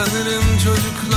Kazanırım çocuklarıma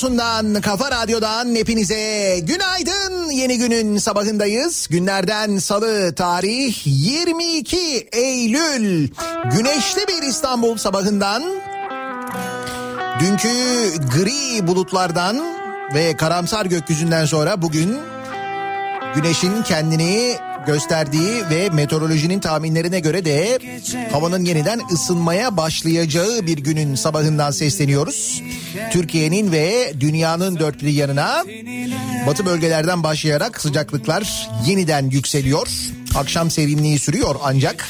radyosundan, kafa radyodan hepinize günaydın. Yeni günün sabahındayız. Günlerden salı tarih 22 Eylül. Güneşli bir İstanbul sabahından dünkü gri bulutlardan ve karamsar gökyüzünden sonra bugün güneşin kendini gösterdiği ve meteorolojinin tahminlerine göre de havanın yeniden ısınmaya başlayacağı bir günün sabahından sesleniyoruz. Türkiye'nin ve dünyanın dört bir yanına batı bölgelerden başlayarak sıcaklıklar yeniden yükseliyor. Akşam serinliği sürüyor ancak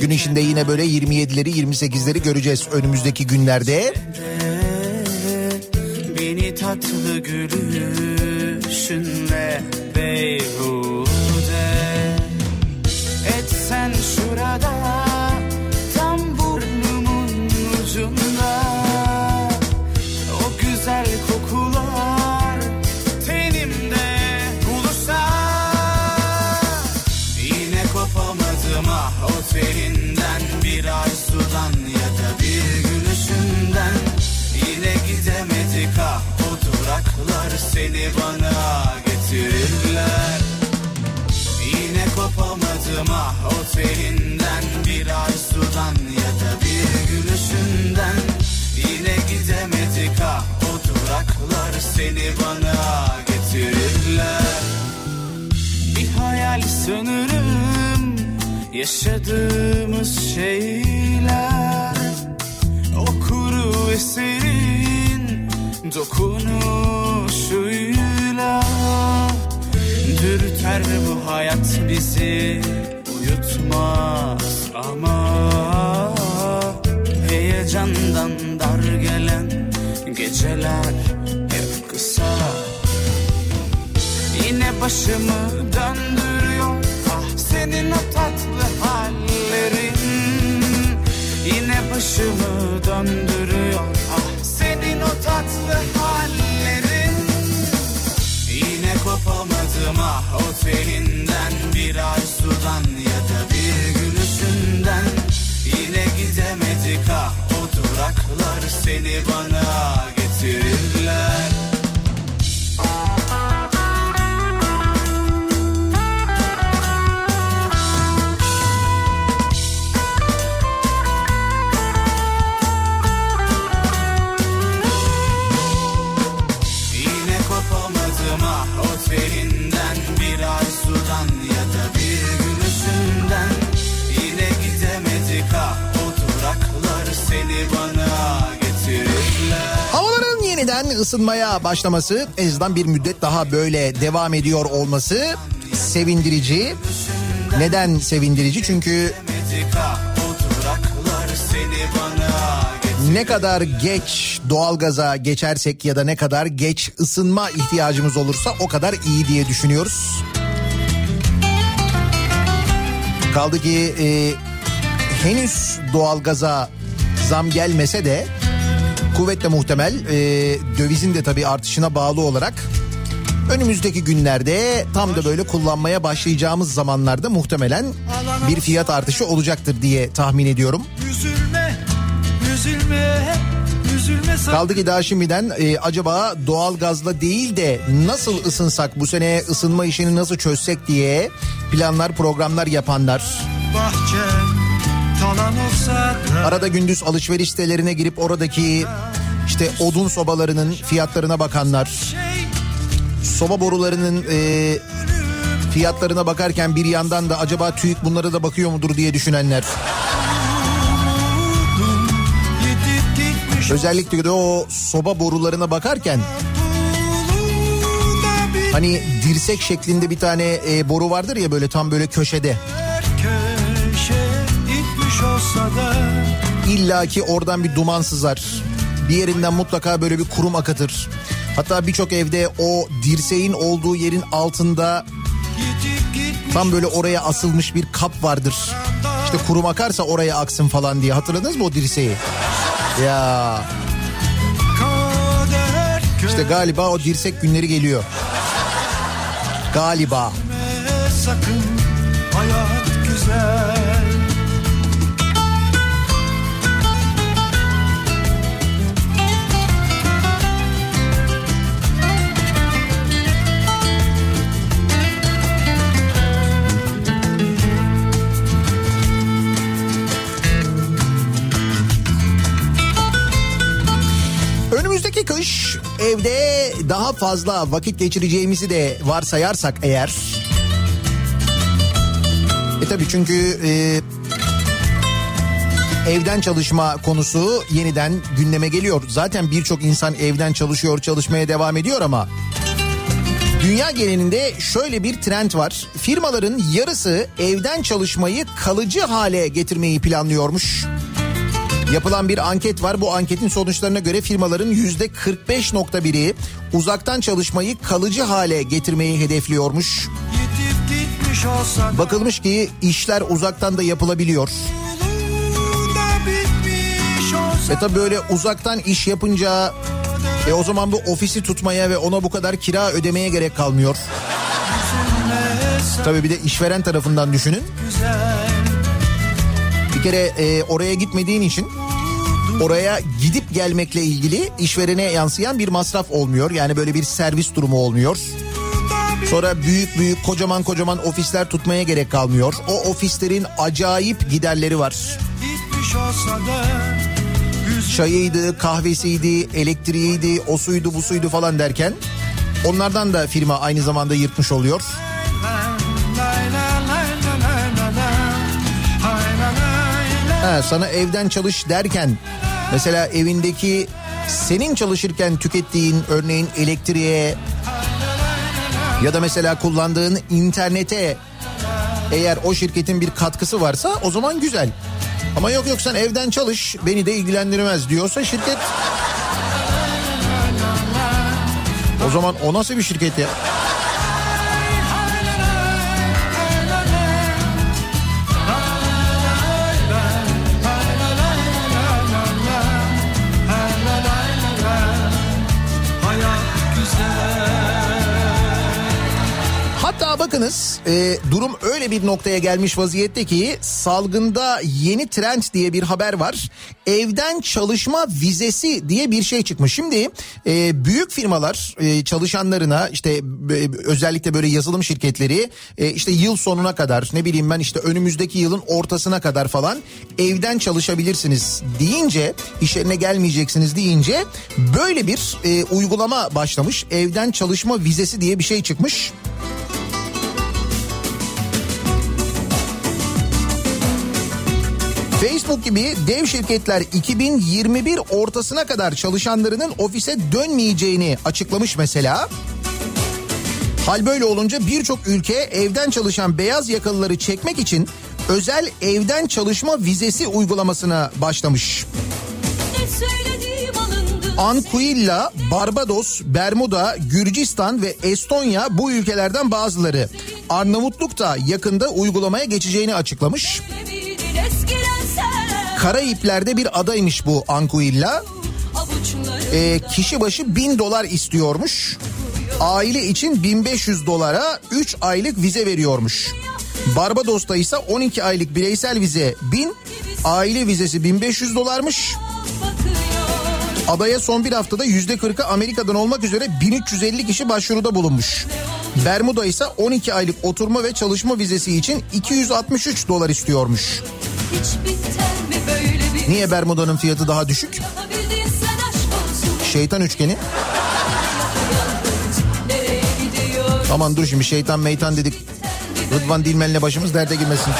gün içinde yine böyle 27'leri 28'leri göreceğiz önümüzdeki günlerde. Beni tatlı gülüşünle beyhude tam burnumun ucunda. O güzel kokular tenimde buluşsa Yine kopamadım ah bir arzudan ya da bir gülüşünden Yine gidemedik ah o duraklar seni bana kopamadım ah o telinden bir arzudan ya da bir gülüşünden. Yine gidemedik ah o duraklar seni bana getirirler. Bir hayal sanırım yaşadığımız şeyler. O kuru eserin dokunuşuyla Dürter bu hayat bizi. Uyutmaz ama Heyecandan dar gelen geceler hep kısa. Yine başımı döndürüyor. Ah senin o tatlı hallerin. Yine başımı döndürüyor. Ah senin o tatlı hallerin kopamadım ah o telinden bir arzudan ya da bir gülüşünden Yine gidemedik ah o duraklar seni bana getirirler Yeniden ısınmaya başlaması, en azından bir müddet daha böyle devam ediyor olması sevindirici. Neden sevindirici? Çünkü ne kadar geç doğalgaza geçersek ya da ne kadar geç ısınma ihtiyacımız olursa o kadar iyi diye düşünüyoruz. Kaldı ki e, henüz doğalgaza zam gelmese de kuvvetle muhtemel e, dövizin de tabii artışına bağlı olarak önümüzdeki günlerde tam da böyle kullanmaya başlayacağımız zamanlarda muhtemelen bir fiyat artışı olacaktır diye tahmin ediyorum. Üzülme, üzülme. Kaldı ki daha şimdiden e, acaba doğal gazla değil de nasıl ısınsak bu sene ısınma işini nasıl çözsek diye planlar programlar yapanlar. Bahçem Arada gündüz alışveriş sitelerine girip oradaki işte odun sobalarının fiyatlarına bakanlar. Soba borularının e, fiyatlarına bakarken bir yandan da acaba TÜİK bunlara da bakıyor mudur diye düşünenler. Özellikle de o soba borularına bakarken hani dirsek şeklinde bir tane e, boru vardır ya böyle tam böyle köşede. İlla ki oradan bir duman sızar. Bir yerinden mutlaka böyle bir kurum akıtır. Hatta birçok evde o dirseğin olduğu yerin altında tam böyle oraya asılmış bir kap vardır. İşte kurum akarsa oraya aksın falan diye. Hatırladınız mı o dirseği? Ya işte galiba o dirsek günleri geliyor. Galiba. sakın hayat güzel kış evde daha fazla vakit geçireceğimizi de varsayarsak eğer... E tabii çünkü e, evden çalışma konusu yeniden gündeme geliyor. Zaten birçok insan evden çalışıyor, çalışmaya devam ediyor ama... Dünya genelinde şöyle bir trend var. Firmaların yarısı evden çalışmayı kalıcı hale getirmeyi planlıyormuş. Yapılan bir anket var. Bu anketin sonuçlarına göre firmaların yüzde 45.1'i uzaktan çalışmayı kalıcı hale getirmeyi hedefliyormuş. Bakılmış ki işler uzaktan da yapılabiliyor. E tabi böyle uzaktan iş yapınca e o zaman bu ofisi tutmaya ve ona bu kadar kira ödemeye gerek kalmıyor. Tabii bir de işveren tarafından düşünün. güzel Bir kere e, oraya gitmediğin için oraya gidip gelmekle ilgili işverene yansıyan bir masraf olmuyor. Yani böyle bir servis durumu olmuyor. Sonra büyük büyük kocaman kocaman ofisler tutmaya gerek kalmıyor. O ofislerin acayip giderleri var. Çayıydı, kahvesiydi, elektriğiydi, o suydu, bu suydu falan derken onlardan da firma aynı zamanda yırtmış oluyor. Ha, sana evden çalış derken mesela evindeki senin çalışırken tükettiğin örneğin elektriğe Ya da mesela kullandığın internete eğer o şirketin bir katkısı varsa o zaman güzel. Ama yok yok sen evden çalış beni de ilgilendirmez diyorsa şirket... O zaman o nasıl bir şirket ya? Bakınız e, durum öyle bir noktaya gelmiş vaziyette ki salgında yeni trend diye bir haber var. Evden çalışma vizesi diye bir şey çıkmış. Şimdi e, büyük firmalar e, çalışanlarına işte e, özellikle böyle yazılım şirketleri e, işte yıl sonuna kadar ne bileyim ben işte önümüzdeki yılın ortasına kadar falan evden çalışabilirsiniz deyince iş yerine gelmeyeceksiniz deyince böyle bir e, uygulama başlamış. Evden çalışma vizesi diye bir şey çıkmış. Facebook gibi dev şirketler 2021 ortasına kadar çalışanlarının ofise dönmeyeceğini açıklamış mesela. Hal böyle olunca birçok ülke evden çalışan beyaz yakalıları çekmek için özel evden çalışma vizesi uygulamasına başlamış. Anquilla, Barbados, Bermuda, Gürcistan ve Estonya bu ülkelerden bazıları. Arnavutluk da yakında uygulamaya geçeceğini açıklamış. Karayipler'de bir adaymış bu Anquilla. E, kişi başı bin dolar istiyormuş. Aile için 1500 dolara 3 aylık vize veriyormuş. Barbados'ta ise 12 aylık bireysel vize 1000, aile vizesi 1500 dolarmış. Adaya son bir haftada yüzde 40'ı Amerika'dan olmak üzere 1350 kişi başvuruda bulunmuş. Bermuda ise 12 aylık oturma ve çalışma vizesi için 263 dolar istiyormuş. Niye Bermuda'nın fiyatı daha düşük? Şeytan üçgeni. Aman dur şimdi şeytan meytan dedik. Rıdvan Dilmen'le başımız derde girmesin.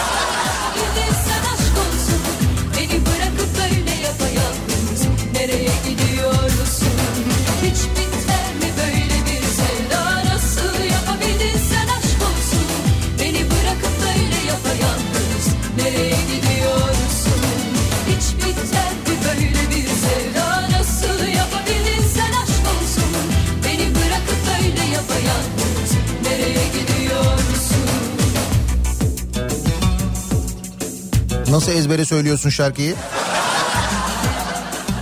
Nasıl ezbere söylüyorsun şarkıyı?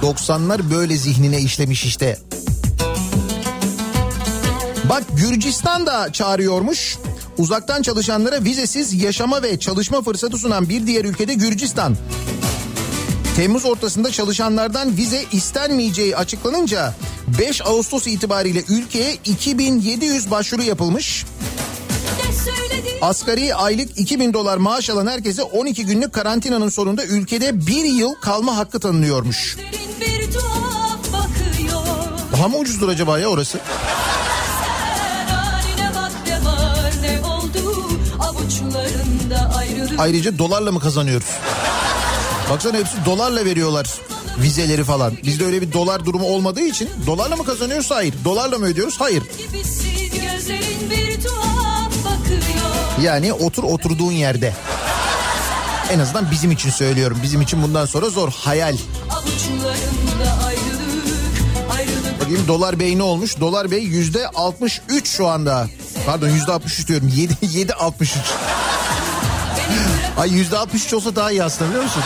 90'lar böyle zihnine işlemiş işte. Bak Gürcistan da çağırıyormuş. Uzaktan çalışanlara vizesiz yaşama ve çalışma fırsatı sunan bir diğer ülkede Gürcistan. Temmuz ortasında çalışanlardan vize istenmeyeceği açıklanınca 5 Ağustos itibariyle ülkeye 2700 başvuru yapılmış. Asgari aylık 2000 dolar maaş alan herkese 12 günlük karantinanın sonunda ülkede bir yıl kalma hakkı tanınıyormuş. Daha mı ucuzdur acaba ya orası? Ayrıca dolarla mı kazanıyoruz? Baksana hepsi dolarla veriyorlar vizeleri falan. Bizde öyle bir dolar durumu olmadığı için dolarla mı kazanıyoruz? Hayır. Dolarla mı ödüyoruz? Hayır. Yani otur oturduğun yerde. En azından bizim için söylüyorum. Bizim için bundan sonra zor. Hayal. Bakayım dolar bey ne olmuş? Dolar bey yüzde 63 şu anda. Pardon yüzde 63 diyorum. 7, 7 63. Ay yüzde 63 olsa daha iyi aslında biliyor musun?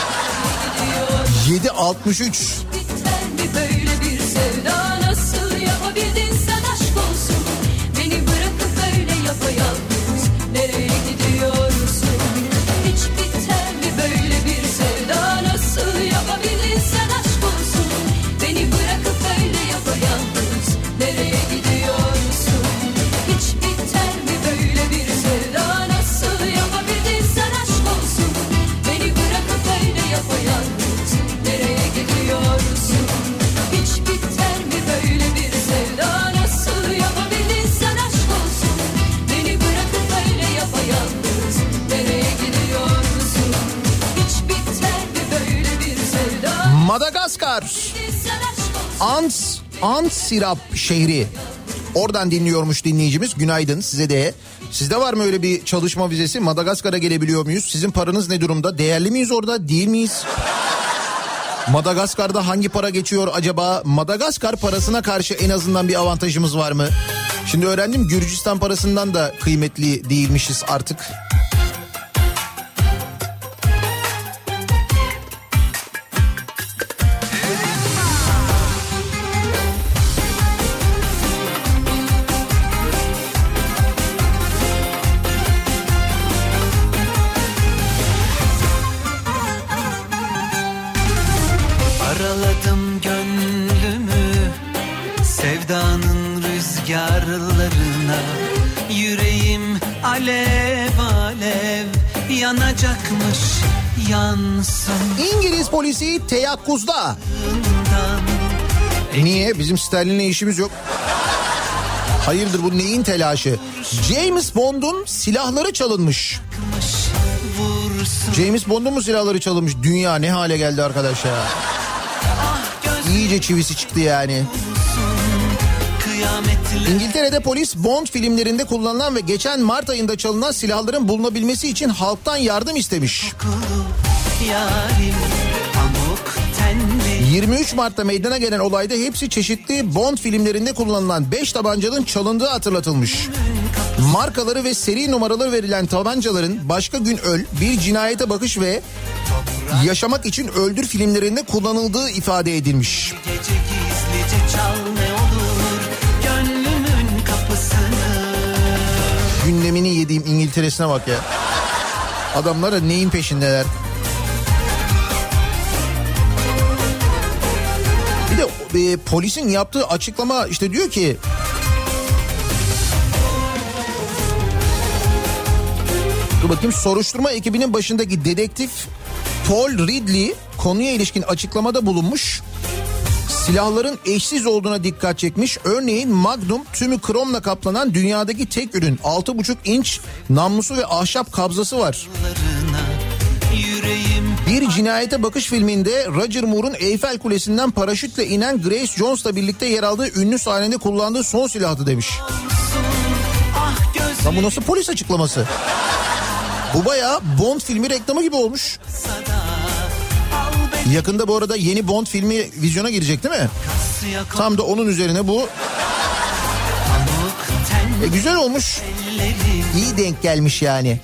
7 63. Madagaskar. Ant, Ant Sirap şehri Oradan dinliyormuş dinleyicimiz. Günaydın size de. Sizde var mı öyle bir çalışma vizesi? Madagaskar'a gelebiliyor muyuz? Sizin paranız ne durumda? Değerli miyiz orada? Değil miyiz? Madagaskar'da hangi para geçiyor acaba? Madagaskar parasına karşı en azından bir avantajımız var mı? Şimdi öğrendim Gürcistan parasından da kıymetli değilmişiz artık. Yanacakmış yansın İngiliz polisi teyakkuzda. Niye? Bizim Sterlin'le işimiz yok. Hayırdır bu neyin telaşı? James Bond'un silahları çalınmış. James Bond'un mu silahları çalınmış? Dünya ne hale geldi arkadaş ya. göz İyice çivisi çıktı yani. İngiltere'de polis Bond filmlerinde kullanılan ve geçen Mart ayında çalınan silahların bulunabilmesi için halktan yardım istemiş. kulu yarim pamuk tenli 23 Mart'ta meydana gelen olayda hepsi çeşitli Bond filmlerinde kullanılan 5 tabancanın çalındığı hatırlatılmış. Markaları ve seri numaraları verilen tabancaların Başka Gün Öl, Bir Cinayete Bakış ve Yaşamak için Öldür filmlerinde kullanıldığı ifade edilmiş. Gece gizlice çal Gündemini yediğim İngiltere'sine bak ya. Adamlar da neyin peşindeler? Bir de e, polisin yaptığı açıklama işte diyor ki Dur bakayım soruşturma ekibinin başındaki dedektif Paul Ridley konuya ilişkin açıklamada bulunmuş. Silahların eşsiz olduğuna dikkat çekmiş. Örneğin Magnum tümü kromla kaplanan dünyadaki tek ürün 6,5 inç namlusu ve ahşap kabzası var. Bir cinayete bakış filminde Roger Moore'un Eyfel Kulesi'nden paraşütle inen Grace Jones'la birlikte yer aldığı ünlü sahnede kullandığı son silahtı demiş. ah bu nasıl polis açıklaması? Bu bayağı Bond filmi reklamı gibi olmuş. beni Yakında bu arada yeni Bond filmi vizyona girecek değil mi? Tam da onun üzerine bu. E, güzel olmuş. İyi denk gelmiş yani.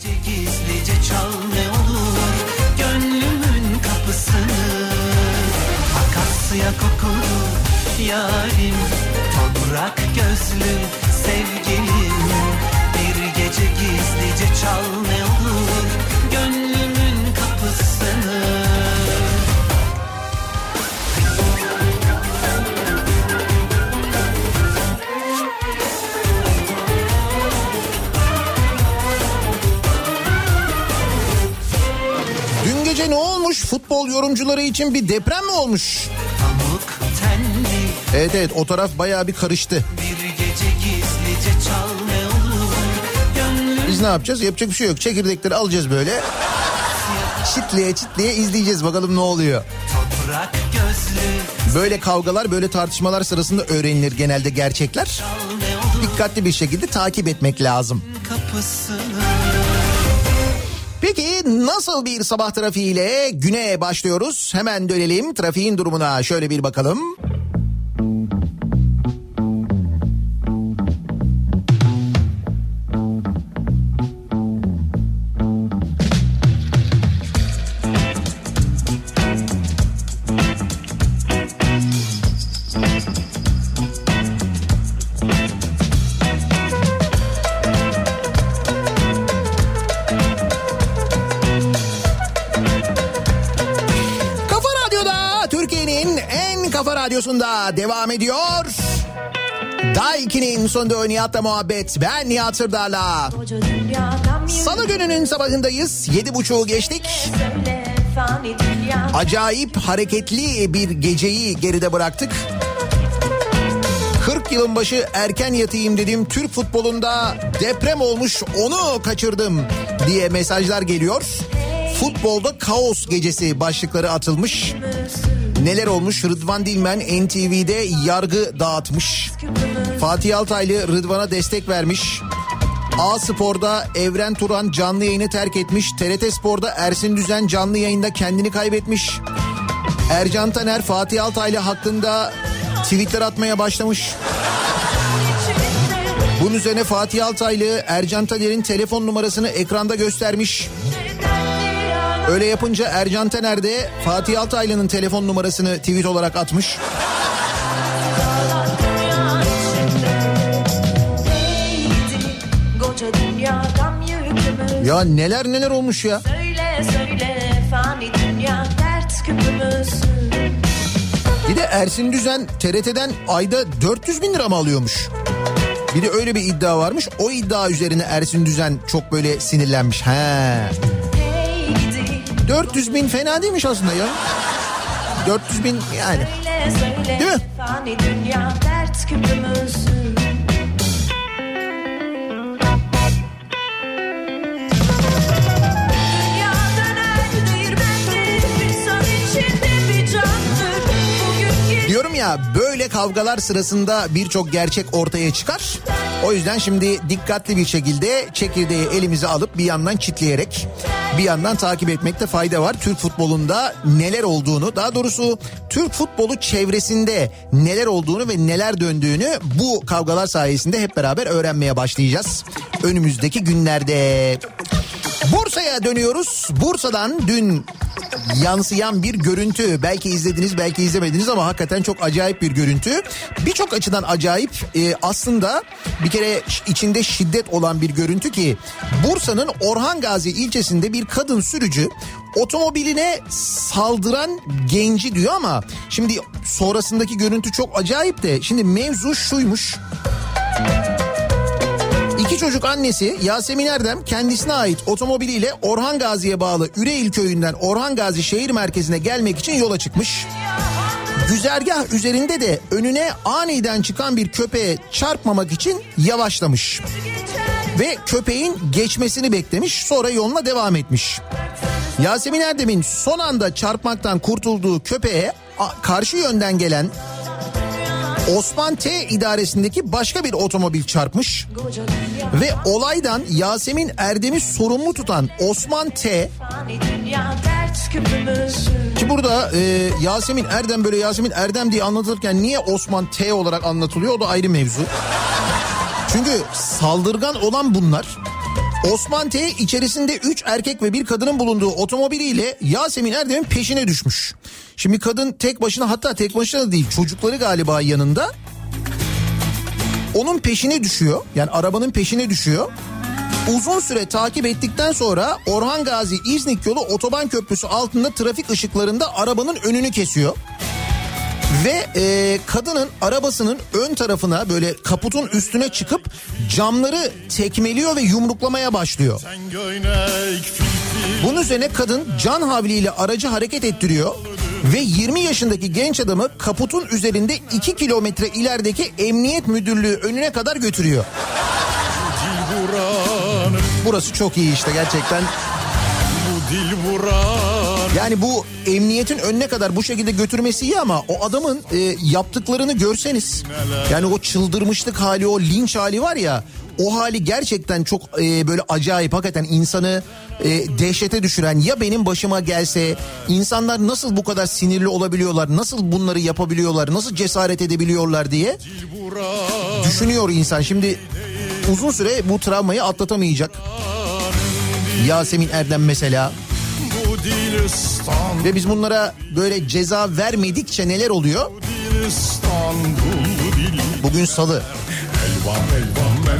yarim toprak gözlü sevgilim bir gece gizlice çal ne olur olmuş? Futbol yorumcuları için bir deprem mi olmuş? Evet evet o taraf bayağı bir karıştı. Biz ne yapacağız? Yapacak bir şey yok. Çekirdekleri alacağız böyle. Çitleye çitleye izleyeceğiz bakalım ne oluyor. Böyle kavgalar böyle tartışmalar sırasında öğrenilir genelde gerçekler. Dikkatli bir şekilde takip etmek lazım. kapısını Peki nasıl bir sabah trafiğiyle güne başlıyoruz? Hemen dönelim trafiğin durumuna şöyle bir bakalım. Devam ediyor. Daiki'nin sonunda Nihat'la muhabbet. Ben Nihat Sırdar'la. Salı gününün sabahındayız. Yedi buçuğu geçtik. Acayip hareketli bir geceyi geride bıraktık. 40 yılın başı erken yatayım dedim. Türk futbolunda deprem olmuş onu kaçırdım diye mesajlar geliyor. Futbolda kaos gecesi başlıkları atılmış. Neler olmuş? Rıdvan Dilmen NTV'de yargı dağıtmış. Fatih Altaylı Rıdvan'a destek vermiş. A Spor'da Evren Turan canlı yayını terk etmiş. TRT Spor'da Ersin Düzen canlı yayında kendini kaybetmiş. Ercan Taner Fatih Altaylı hakkında tweetler atmaya başlamış. Bunun üzerine Fatih Altaylı Ercan Taner'in telefon numarasını ekranda göstermiş. Öyle yapınca Ercan Taner de Fatih Altaylı'nın telefon numarasını tweet olarak atmış. Ya neler neler olmuş ya. Söyle söyle fani dünya dert küpümüz Bir de Ersin Düzen TRT'den ayda 400 bin lira mı alıyormuş? Bir de öyle bir iddia varmış. O iddia üzerine Ersin Düzen çok böyle sinirlenmiş. He. Hey gidi 400 bin fena değilmiş aslında ya. 400 bin yani. söyle Değil mi? Dünya Diyorum ya böyle kavgalar sırasında birçok gerçek ortaya çıkar. O yüzden şimdi dikkatli bir şekilde çekirdeği elimize alıp bir yandan çitleyerek bir yandan takip etmekte fayda var. Türk futbolunda neler olduğunu daha doğrusu Türk futbolu çevresinde neler olduğunu ve neler döndüğünü bu kavgalar sayesinde hep beraber öğrenmeye başlayacağız. Önümüzdeki günlerde. Bursa'ya dönüyoruz. Bursa'dan dün yansıyan bir görüntü. Belki izlediniz belki izlemediniz ama hakikaten çok acayip bir görüntü. Birçok açıdan acayip Ee, aslında bir kere içinde şiddet olan bir görüntü ki Bursa'nın Orhan Gazi ilçesinde bir kadın sürücü otomobiline saldıran genci diyor ama şimdi sonrasındaki görüntü çok acayip de şimdi mevzu şuymuş. Çocuk annesi Yasemin Erdem kendisine ait otomobiliyle Orhan Gazi'ye bağlı Üreil köyünden Orhan Gazi şehir merkezine gelmek için yola çıkmış. Güzergah üzerinde de önüne aniden çıkan bir köpeğe çarpmamak için yavaşlamış. Ve köpeğin geçmesini beklemiş sonra yoluna devam etmiş. Yasemin Erdem'in son anda çarpmaktan kurtulduğu köpeğe karşı yönden gelen Osman T idaresindeki başka bir otomobil çarpmış ve olaydan Yasemin Erdem'i sorumlu tutan Osman T ki burada e, Yasemin Erdem böyle Yasemin Erdem diye anlatılırken niye Osman T olarak anlatılıyor o da ayrı mevzu. Çünkü saldırgan olan bunlar. Osman T içerisinde 3 erkek ve bir kadının bulunduğu otomobiliyle Yasemin Erdem'in peşine düşmüş. Şimdi kadın tek başına hatta tek başına da değil çocukları galiba yanında. Onun peşine düşüyor. Yani arabanın peşine düşüyor. Uzun süre takip ettikten sonra Orhan Gazi İznik yolu otoban köprüsü altında trafik ışıklarında arabanın önünü kesiyor. Ve e, kadının arabasının ön tarafına böyle kaputun üstüne çıkıp camları tekmeliyor ve yumruklamaya başlıyor. Bunun üzerine kadın can havliyle aracı hareket ettiriyor ve 20 yaşındaki genç adamı kaputun üzerinde 2 kilometre ilerideki emniyet müdürlüğü önüne kadar götürüyor. Burası çok iyi işte gerçekten. bu dil vuran Yani bu emniyetin önüne kadar bu şekilde götürmesi iyi ama o adamın e, yaptıklarını görseniz. Yani o çıldırmışlık hali o linç hali var ya o hali gerçekten çok e, böyle acayip hakikaten insanı e, dehşete düşüren ya benim başıma gelse insanlar nasıl bu kadar sinirli olabiliyorlar nasıl bunları yapabiliyorlar nasıl cesaret edebiliyorlar diye düşünüyor insan. Şimdi uzun süre bu travmayı atlatamayacak. Yasemin Erdem mesela ve biz bunlara böyle ceza vermedikçe neler oluyor? Bugün salı. Elvan elvan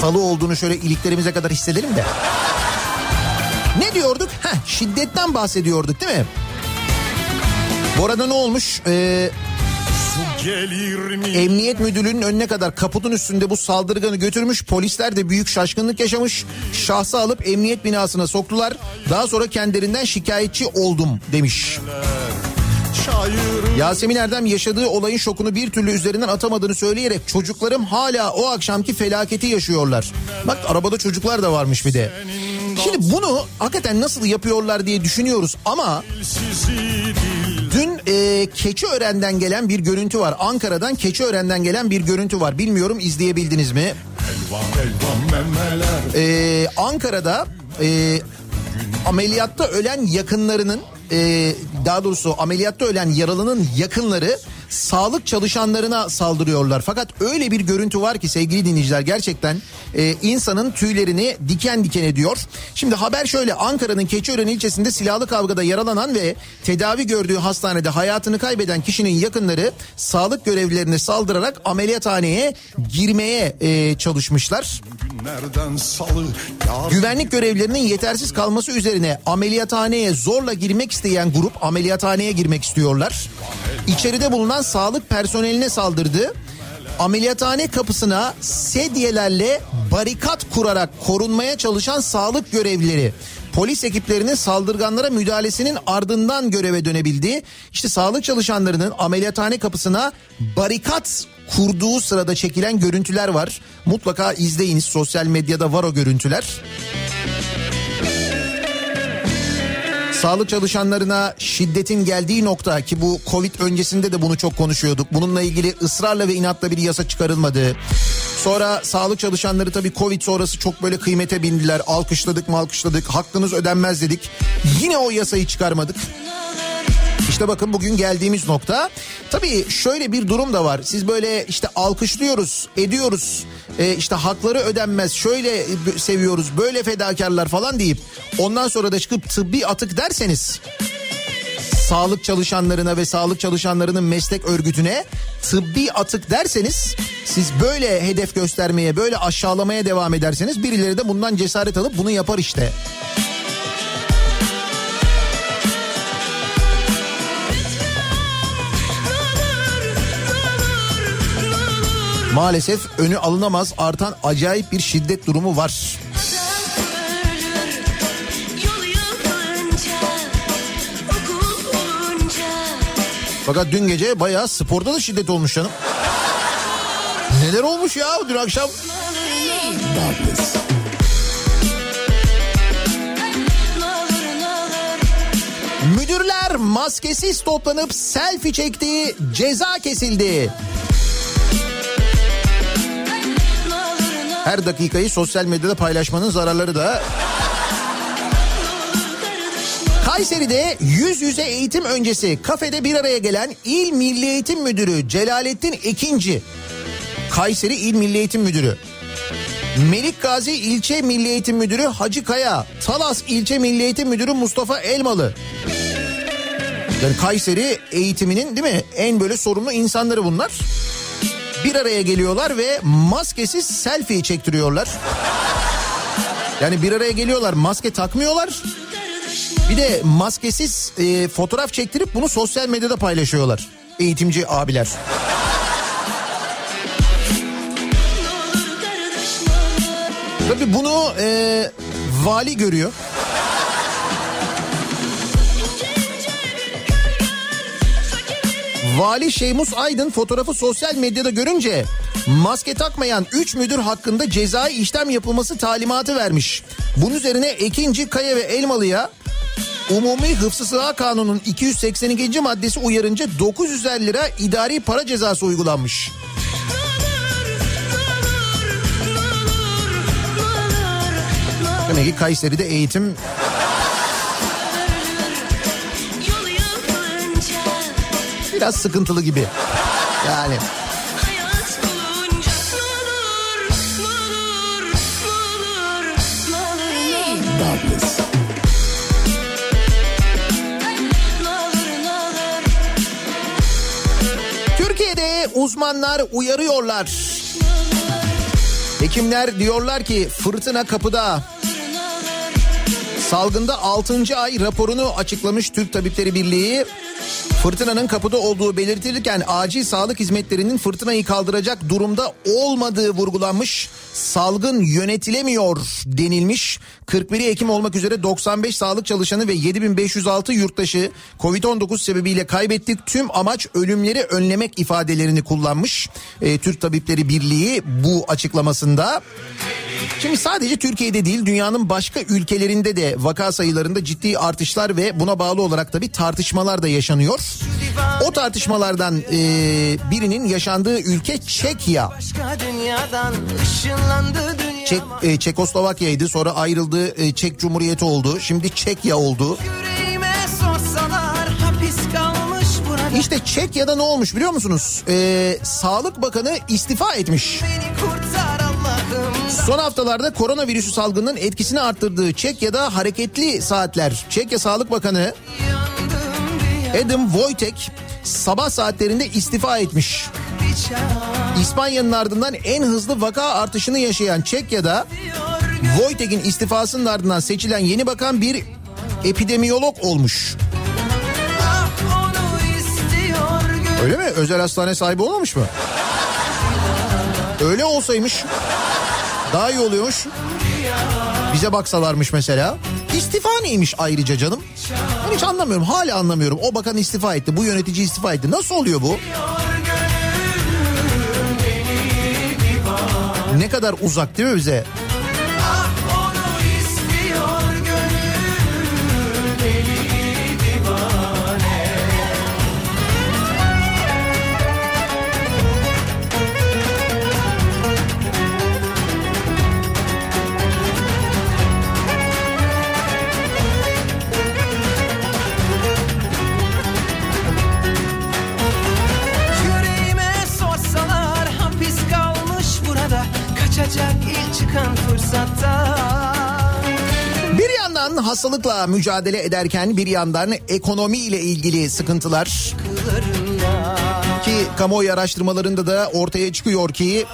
Salı olduğunu şöyle iliklerimize kadar hissedelim de. Ne diyorduk? Heh, şiddetten bahsediyorduk değil mi? Bu arada ne olmuş? Ee? Emniyet müdürlüğünün önüne kadar kaputun üstünde bu saldırganı götürmüş. Polisler de büyük şaşkınlık yaşamış. Şahsı alıp emniyet binasına soktular. Daha sonra kendilerinden şikayetçi oldum demiş. Şair Yasemin Erdem yaşadığı olayın şokunu bir türlü üzerinden atamadığını söyleyerek çocuklarım hala o akşamki felaketi yaşıyorlar. Bak arabada çocuklar da varmış bir de. Şimdi bunu hakikaten nasıl yapıyorlar diye düşünüyoruz ama dün e, Keçiören'den gelen bir görüntü var. Ankara'dan Keçiören'den gelen bir görüntü var. Bilmiyorum izleyebildiniz mi? Ee, Ankara'da e, ameliyatta ölen yakınlarının e, daha doğrusu ameliyatta ölen yaralının yakınları sağlık çalışanlarına saldırıyorlar. Fakat öyle bir görüntü var ki sevgili dinleyiciler gerçekten e, insanın tüylerini diken diken ediyor. Şimdi haber şöyle Ankara'nın Keçiören ilçesinde silahlı kavgada yaralanan ve tedavi gördüğü hastanede hayatını kaybeden kişinin yakınları sağlık görevlilerine saldırarak ameliyathaneye girmeye e, çalışmışlar. Salı. Güvenlik görevlilerinin yetersiz kalması üzerine ameliyathaneye zorla girmek isteyen grup ameliyathaneye girmek istiyorlar. İçeride bulunan sağlık personeline saldırdı. Ameliyathane kapısına sedyelerle barikat kurarak korunmaya çalışan sağlık görevlileri polis ekiplerinin saldırganlara müdahalesinin ardından göreve dönebildi. İşte sağlık çalışanlarının ameliyathane kapısına barikat kurduğu sırada çekilen görüntüler var. Mutlaka izleyiniz sosyal medyada var o görüntüler. Sağlık çalışanlarına şiddetin geldiği nokta ki bu Covid öncesinde de bunu çok konuşuyorduk. Bununla ilgili ısrarla ve inatla bir yasa çıkarılmadı. Sonra sağlık çalışanları tabii Covid sonrası çok böyle kıymete bindiler. Alkışladık mı alkışladık. Hakkınız ödenmez dedik. Yine o yasayı çıkarmadık. İşte bakın bugün geldiğimiz nokta. Tabii şöyle bir durum da var. Siz böyle işte alkışlıyoruz, ediyoruz. E, işte hakları ödenmez, şöyle seviyoruz, böyle fedakarlar falan deyip ondan sonra da çıkıp tıbbi atık derseniz sağlık çalışanlarına ve sağlık çalışanlarının meslek örgütüne tıbbi atık derseniz siz böyle hedef göstermeye böyle aşağılamaya devam ederseniz birileri de bundan cesaret alıp bunu yapar işte. Maalesef önü alınamaz artan acayip bir şiddet durumu var. Fakat dün gece bayağı sporda da şiddet olmuş canım. Neler olmuş ya dün akşam? Müdürler maskesiz toplanıp selfie çekti, ceza kesildi. Her dakikayı sosyal medyada paylaşmanın zararları da Kayseri'de yüz yüze eğitim öncesi kafede bir araya gelen İl Milli Eğitim Müdürü Celalettin Ekinci. Kayseri İl Milli Eğitim Müdürü. Melik Gazi İlçe Milli Eğitim Müdürü Hacı Kaya. Talas İlçe Milli Eğitim Müdürü Mustafa Elmalı. Yani Kayseri eğitiminin değil mi en böyle sorumlu insanları bunlar. Bir araya geliyorlar ve maskesiz selfie çektiriyorlar. Yani bir araya geliyorlar maske takmıyorlar. Bir de maskesiz e, fotoğraf çektirip bunu sosyal medyada paylaşıyorlar. Eğitimci abiler. Tabii bunu e, vali görüyor. Vali Şeymus Aydın fotoğrafı sosyal medyada görünce maske takmayan 3 müdür hakkında cezai işlem yapılması talimatı vermiş. Bunun üzerine Ekinci, Kaya ve Elmalı'ya Umumi Hıfzı Sıha Kanunu'nun 282. maddesi uyarınca 950 lira idari para cezası uygulanmış. Demek ki Kayseri'de eğitim Ne olur, ne olur. Türkiye'de uzmanlar uyarıyorlar. Hekimler diyorlar ki fırtına kapıda. Salgında 6. ay raporunu açıklamış Türk Tabipleri Birliği. Fırtınanın kapıda olduğu belirtilirken acil sağlık hizmetlerinin fırtınayı kaldıracak durumda olmadığı vurgulanmış. Salgın yönetilemiyor denilmiş. 41 Ekim olmak üzere 95 sağlık çalışanı ve 7506 yurttaşı Covid-19 sebebiyle kaybettik. Tüm amaç ölümleri önlemek ifadelerini kullanmış. Ee, Türk Tabipleri Birliği bu açıklamasında. Şimdi sadece Türkiye'de değil dünyanın başka ülkelerinde de vaka sayılarında ciddi artışlar ve buna bağlı olarak tabii tartışmalar da yaşanıyor. O tartışmalardan e, birinin yaşandığı ülke Çekya. Çek, e, Çekoslovakya'ydı sonra ayrıldı e, Çek Cumhuriyeti oldu şimdi Çekya oldu. İşte Çekya'da ne olmuş biliyor musunuz? E, Sağlık Bakanı istifa etmiş. Beni kurtar Son haftalarda koronavirüsü salgının etkisini arttırdığı Çekya'da hareketli saatler. Çekya Sağlık Bakanı Adam Wojtek sabah saatlerinde istifa etmiş. İspanya'nın ardından en hızlı vaka artışını yaşayan Çekya'da Wojtek'in istifasının ardından seçilen yeni bakan bir epidemiyolog olmuş. Öyle mi? Özel hastane sahibi olmamış mı? Öyle olsaymış daha iyi oluyormuş. Bize baksalarmış mesela. İstifa neymiş ayrıca canım? Ben hiç anlamıyorum. Hala anlamıyorum. O bakan istifa etti. Bu yönetici istifa etti. Nasıl oluyor bu? Ne kadar uzak değil mi bize? Kaçacak ilk çıkan fırsatta. Bir yandan hastalıkla mücadele ederken bir yandan ekonomi ile ilgili sıkıntılar. Ki kamuoyu araştırmalarında da ortaya çıkıyor ki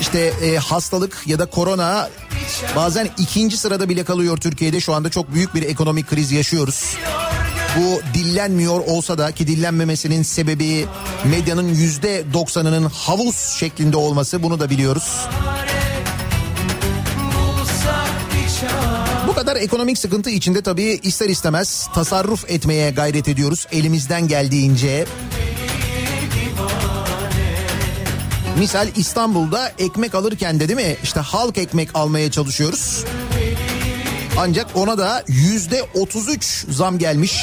işte e, hastalık ya da korona bazen ikinci sırada bile kalıyor Türkiye'de. Şu anda çok büyük bir ekonomik kriz yaşıyoruz. Bu dillenmiyor olsa da ki dillenmemesinin sebebi medyanın yüzde doksanının havuz şeklinde olması bunu da biliyoruz. Bu kadar ekonomik sıkıntı içinde tabii ister istemez tasarruf etmeye gayret ediyoruz elimizden geldiğince. Misal İstanbul'da ekmek alırken de değil mi işte halk ekmek almaya çalışıyoruz. Ancak ona da yüzde 33 zam gelmiş.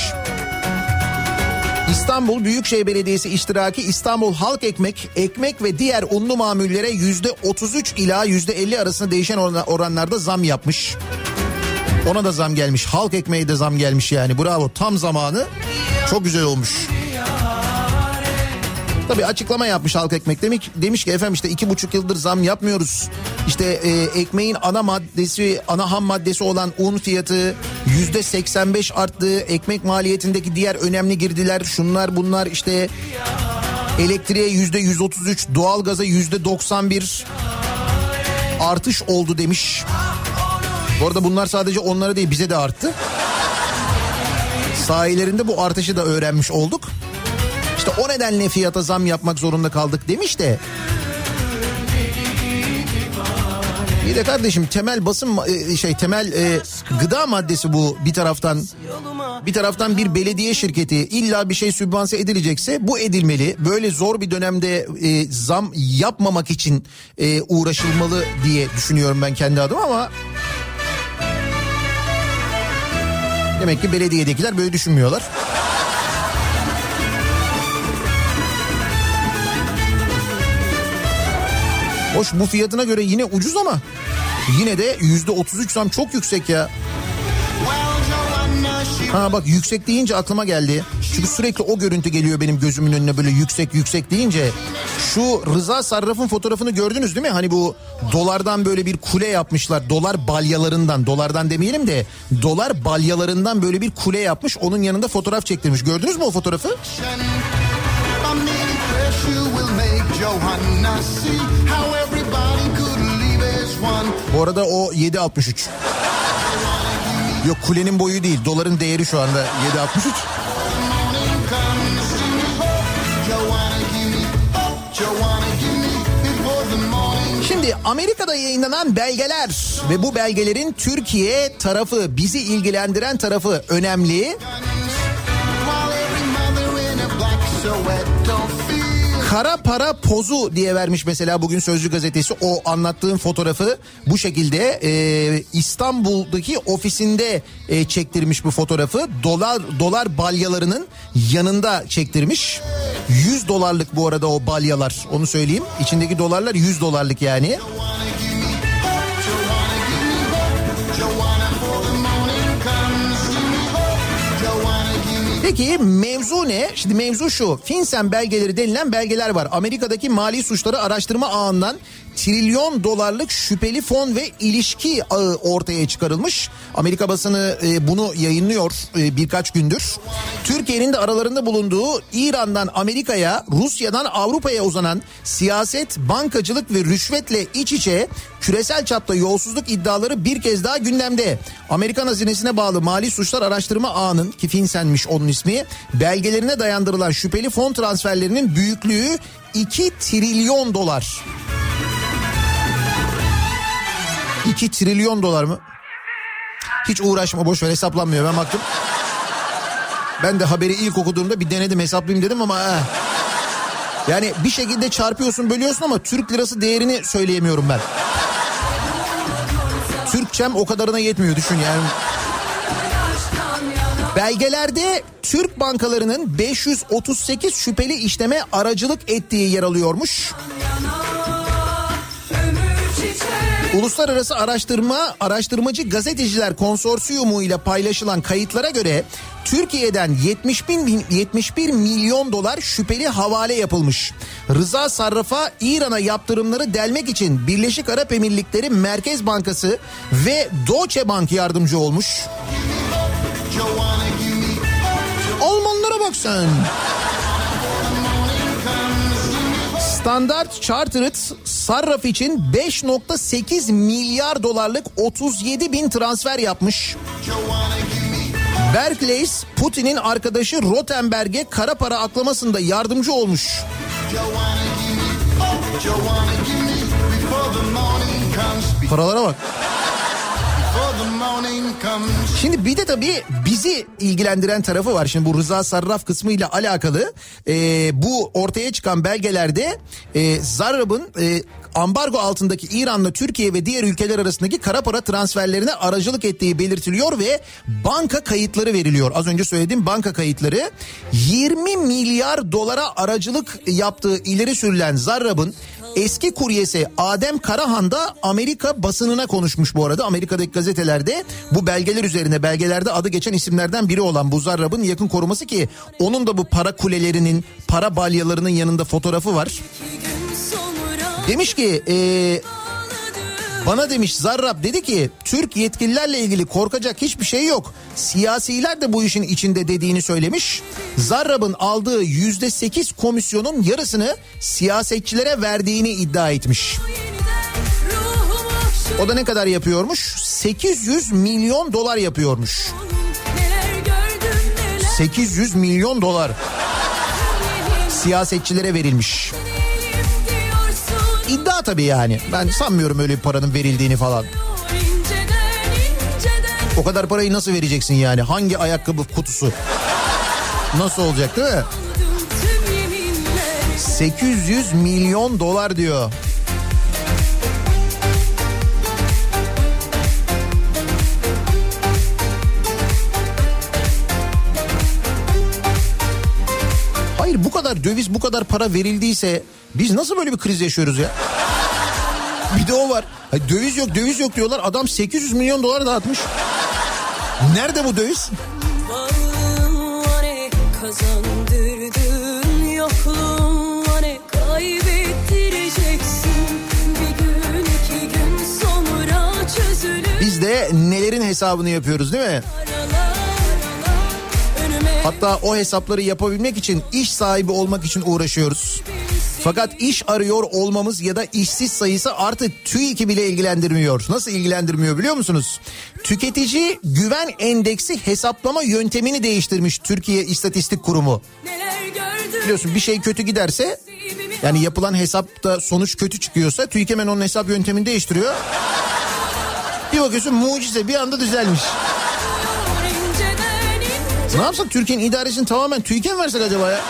İstanbul Büyükşehir Belediyesi iştiraki İstanbul Halk Ekmek, ekmek ve diğer unlu mamullere yüzde 33 ila yüzde 50 arasında değişen oran- oranlarda zam yapmış. Ona da zam gelmiş. Halk ekmeği de zam gelmiş yani. Bravo. Tam zamanı. Çok güzel olmuş. Tabii açıklama yapmış halk ekmek demiş, demiş ki efendim işte iki buçuk yıldır zam yapmıyoruz. İşte e, ekmeğin ana maddesi ana ham maddesi olan un fiyatı yüzde 85 arttı. Ekmek maliyetindeki diğer önemli girdiler şunlar bunlar işte elektriğe yüzde 133 doğalgaza yüzde 91 artış oldu demiş. Bu arada bunlar sadece onlara değil bize de arttı. Sahilerinde bu artışı da öğrenmiş olduk. İşte o nedenle fiyata zam yapmak zorunda kaldık demiş de. Bir de kardeşim temel basın ma- e, şey temel e, gıda maddesi bu bir taraftan bir taraftan bir belediye şirketi illa bir şey sübvanse edilecekse bu edilmeli. Böyle zor bir dönemde e, zam yapmamak için e, uğraşılmalı diye düşünüyorum ben kendi adıma ama demek ki belediyedekiler böyle düşünmüyorlar. Hoş bu fiyatına göre yine ucuz ama yine de yüzde 33 zam çok yüksek ya. Ha bak yüksek deyince aklıma geldi. Çünkü sürekli o görüntü geliyor benim gözümün önüne böyle yüksek yüksek deyince. Şu Rıza Sarraf'ın fotoğrafını gördünüz değil mi? Hani bu dolardan böyle bir kule yapmışlar. Dolar balyalarından, dolardan demeyelim de dolar balyalarından böyle bir kule yapmış. Onun yanında fotoğraf çektirmiş. Gördünüz mü o fotoğrafı? Johanna see how everybody could leave as one. Bu arada o 7.63. Yok kulenin boyu değil doların değeri şu anda 7.63. Şimdi Amerika'da yayınlanan belgeler ve bu belgelerin Türkiye tarafı, bizi ilgilendiren tarafı önemli. Kara para pozu diye vermiş mesela bugün Sözcü gazetesi. O anlattığım fotoğrafı bu şekilde e, İstanbul'daki ofisinde e, çektirmiş bu fotoğrafı. Dolar dolar balyalarının yanında çektirmiş. 100 dolarlık bu arada o balyalar onu söyleyeyim. İçindeki dolarlar 100 dolarlık yani Peki mevzu ne? Şimdi mevzu şu. FinCEN belgeleri denilen belgeler var. Amerika'daki mali suçları araştırma ağından trilyon dolarlık şüpheli fon ve ilişki ağı ortaya çıkarılmış. Amerika basını e, bunu yayınlıyor e, birkaç gündür. Türkiye'nin de aralarında bulunduğu İran'dan Amerika'ya, Rusya'dan Avrupa'ya uzanan siyaset, bankacılık ve rüşvetle iç içe küresel çapta yolsuzluk iddiaları bir kez daha gündemde. Amerikan hazinesine bağlı Mali Suçlar Araştırma Ağı'nın ki FinCEN'miş onun ismi belgelerine dayandırılan şüpheli fon transferlerinin büyüklüğü 2 trilyon dolar. 2 trilyon dolar mı? Hiç uğraşma boş ver hesaplanmıyor ben baktım. Ben de haberi ilk okuduğumda bir denedim hesaplayayım dedim ama eh. Yani bir şekilde çarpıyorsun bölüyorsun ama Türk lirası değerini söyleyemiyorum ben. Türkçem o kadarına yetmiyor düşün yani. Belgelerde Türk bankalarının 538 şüpheli işleme aracılık ettiği yer alıyormuş. Uluslararası Araştırma Araştırmacı Gazeteciler Konsorsiyumu ile paylaşılan kayıtlara göre Türkiye'den 70 bin, 71 milyon dolar şüpheli havale yapılmış. Rıza Sarraf'a İran'a yaptırımları delmek için Birleşik Arap Emirlikleri Merkez Bankası ve Deutsche Bank yardımcı olmuş. Almanlara bak sen. Standard Chartered Sarraf için 5.8 milyar dolarlık 37 bin transfer yapmış. Barclays Putin'in arkadaşı Rottenberg'e kara para aklamasında yardımcı olmuş. Paralara bak. Şimdi bir de tabii bizi ilgilendiren tarafı var. Şimdi bu Rıza Sarraf kısmıyla alakalı e, bu ortaya çıkan belgelerde e, Zarrab'ın e, ambargo altındaki İran'la Türkiye ve diğer ülkeler arasındaki kara para transferlerine aracılık ettiği belirtiliyor ve banka kayıtları veriliyor. Az önce söylediğim banka kayıtları 20 milyar dolara aracılık yaptığı ileri sürülen Zarrab'ın eski kuryesi Adem Karahan da Amerika basınına konuşmuş bu arada. Amerika'daki gazetelerde bu belgeler üzerine belgelerde adı geçen isimlerden biri olan bu Zarrab'ın yakın koruması ki onun da bu para kulelerinin para balyalarının yanında fotoğrafı var. Demiş ki e, bana demiş Zarrab dedi ki Türk yetkililerle ilgili korkacak hiçbir şey yok. Siyasiler de bu işin içinde dediğini söylemiş. Zarrab'ın aldığı yüzde sekiz komisyonun yarısını siyasetçilere verdiğini iddia etmiş. O da ne kadar yapıyormuş? 800 milyon dolar yapıyormuş. 800 milyon dolar siyasetçilere verilmiş. İddia tabii yani. Ben sanmıyorum öyle bir paranın verildiğini falan. O kadar parayı nasıl vereceksin yani? Hangi ayakkabı kutusu? Nasıl olacak değil mi? 800 milyon dolar diyor. Hayır bu kadar döviz bu kadar para verildiyse biz nasıl böyle bir kriz yaşıyoruz ya? Bir de o var. Hayır, döviz yok döviz yok diyorlar. Adam 800 milyon dolar dağıtmış. Nerede bu döviz? Yokluğun var e, kaybettireceksin Biz de nelerin hesabını yapıyoruz değil mi? Hatta o hesapları yapabilmek için iş sahibi olmak için uğraşıyoruz. Fakat iş arıyor olmamız ya da işsiz sayısı artık TÜİK'i bile ilgilendirmiyor. Nasıl ilgilendirmiyor biliyor musunuz? Tüketici güven endeksi hesaplama yöntemini değiştirmiş Türkiye İstatistik Kurumu. Biliyorsun bir şey kötü giderse Yani yapılan hesapta sonuç kötü çıkıyorsa TÜİK hemen onun hesap yöntemini değiştiriyor. Bir bakıyorsun mucize bir anda düzelmiş. Ne yapsak Türkiye'nin idaresini tamamen TÜİK'e mi versek acaba ya?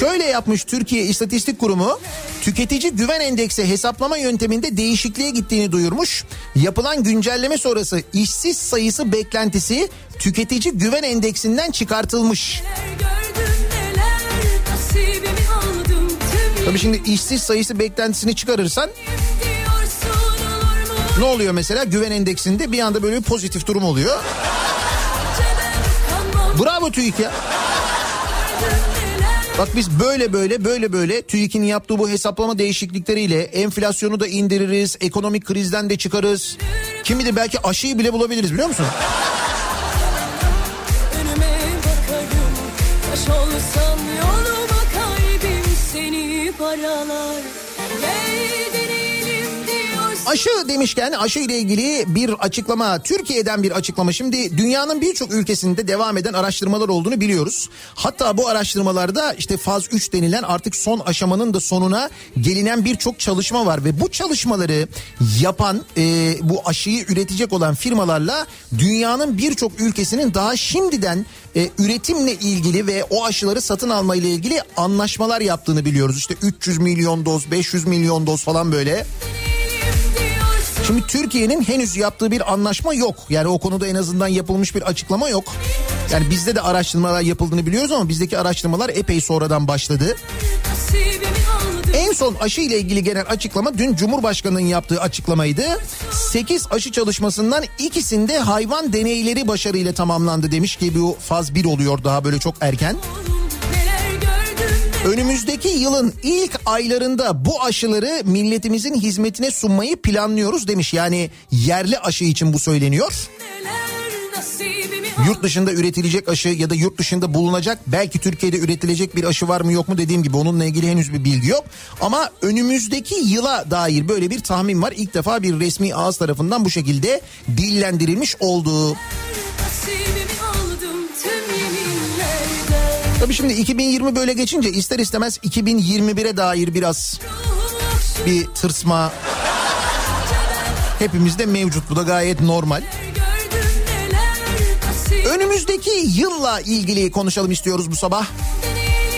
Şöyle yapmış Türkiye İstatistik Kurumu tüketici güven endeksi hesaplama yönteminde değişikliğe gittiğini duyurmuş. Yapılan güncelleme sonrası işsiz sayısı beklentisi tüketici güven endeksinden çıkartılmış. Tabii şimdi işsiz sayısı beklentisini çıkarırsan ne oluyor mesela güven endeksinde bir anda böyle bir pozitif durum oluyor. Bravo TÜİK ya. Bak biz böyle böyle böyle böyle TÜİK'in yaptığı bu hesaplama değişiklikleriyle enflasyonu da indiririz, ekonomik krizden de çıkarız. Kim bilir belki aşıyı bile bulabiliriz biliyor musun? bakarım Aşı demişken aşı ile ilgili bir açıklama Türkiye'den bir açıklama. Şimdi dünyanın birçok ülkesinde devam eden araştırmalar olduğunu biliyoruz. Hatta bu araştırmalarda işte faz 3 denilen artık son aşamanın da sonuna gelinen birçok çalışma var. Ve bu çalışmaları yapan e, bu aşıyı üretecek olan firmalarla dünyanın birçok ülkesinin daha şimdiden e, üretimle ilgili ve o aşıları satın alma ile ilgili anlaşmalar yaptığını biliyoruz. İşte 300 milyon doz 500 milyon doz falan böyle. Şimdi Türkiye'nin henüz yaptığı bir anlaşma yok. Yani o konuda en azından yapılmış bir açıklama yok. Yani bizde de araştırmalar yapıldığını biliyoruz ama bizdeki araştırmalar epey sonradan başladı. En son aşı ile ilgili gelen açıklama dün Cumhurbaşkanı'nın yaptığı açıklamaydı. 8 aşı çalışmasından ikisinde hayvan deneyleri başarıyla tamamlandı demiş ki bu faz 1 oluyor daha böyle çok erken. neler Önümüzdeki yılın ilk aylarında bu aşıları milletimizin hizmetine sunmayı planlıyoruz demiş. Yani yerli aşı için bu söyleniyor. Yurt dışında üretilecek aşı ya da yurt dışında bulunacak belki Türkiye'de üretilecek bir aşı var mı yok mu dediğim gibi onunla ilgili henüz bir bilgi yok. Ama önümüzdeki yıla dair böyle bir tahmin var. İlk defa bir resmi ağız tarafından bu şekilde dillendirilmiş oldu. nasibimi Tabii şimdi 2020 böyle geçince ister istemez 2021'e dair biraz bir tırsma hepimizde mevcut. Bu da gayet normal. Önümüzdeki yılla ilgili konuşalım istiyoruz bu sabah.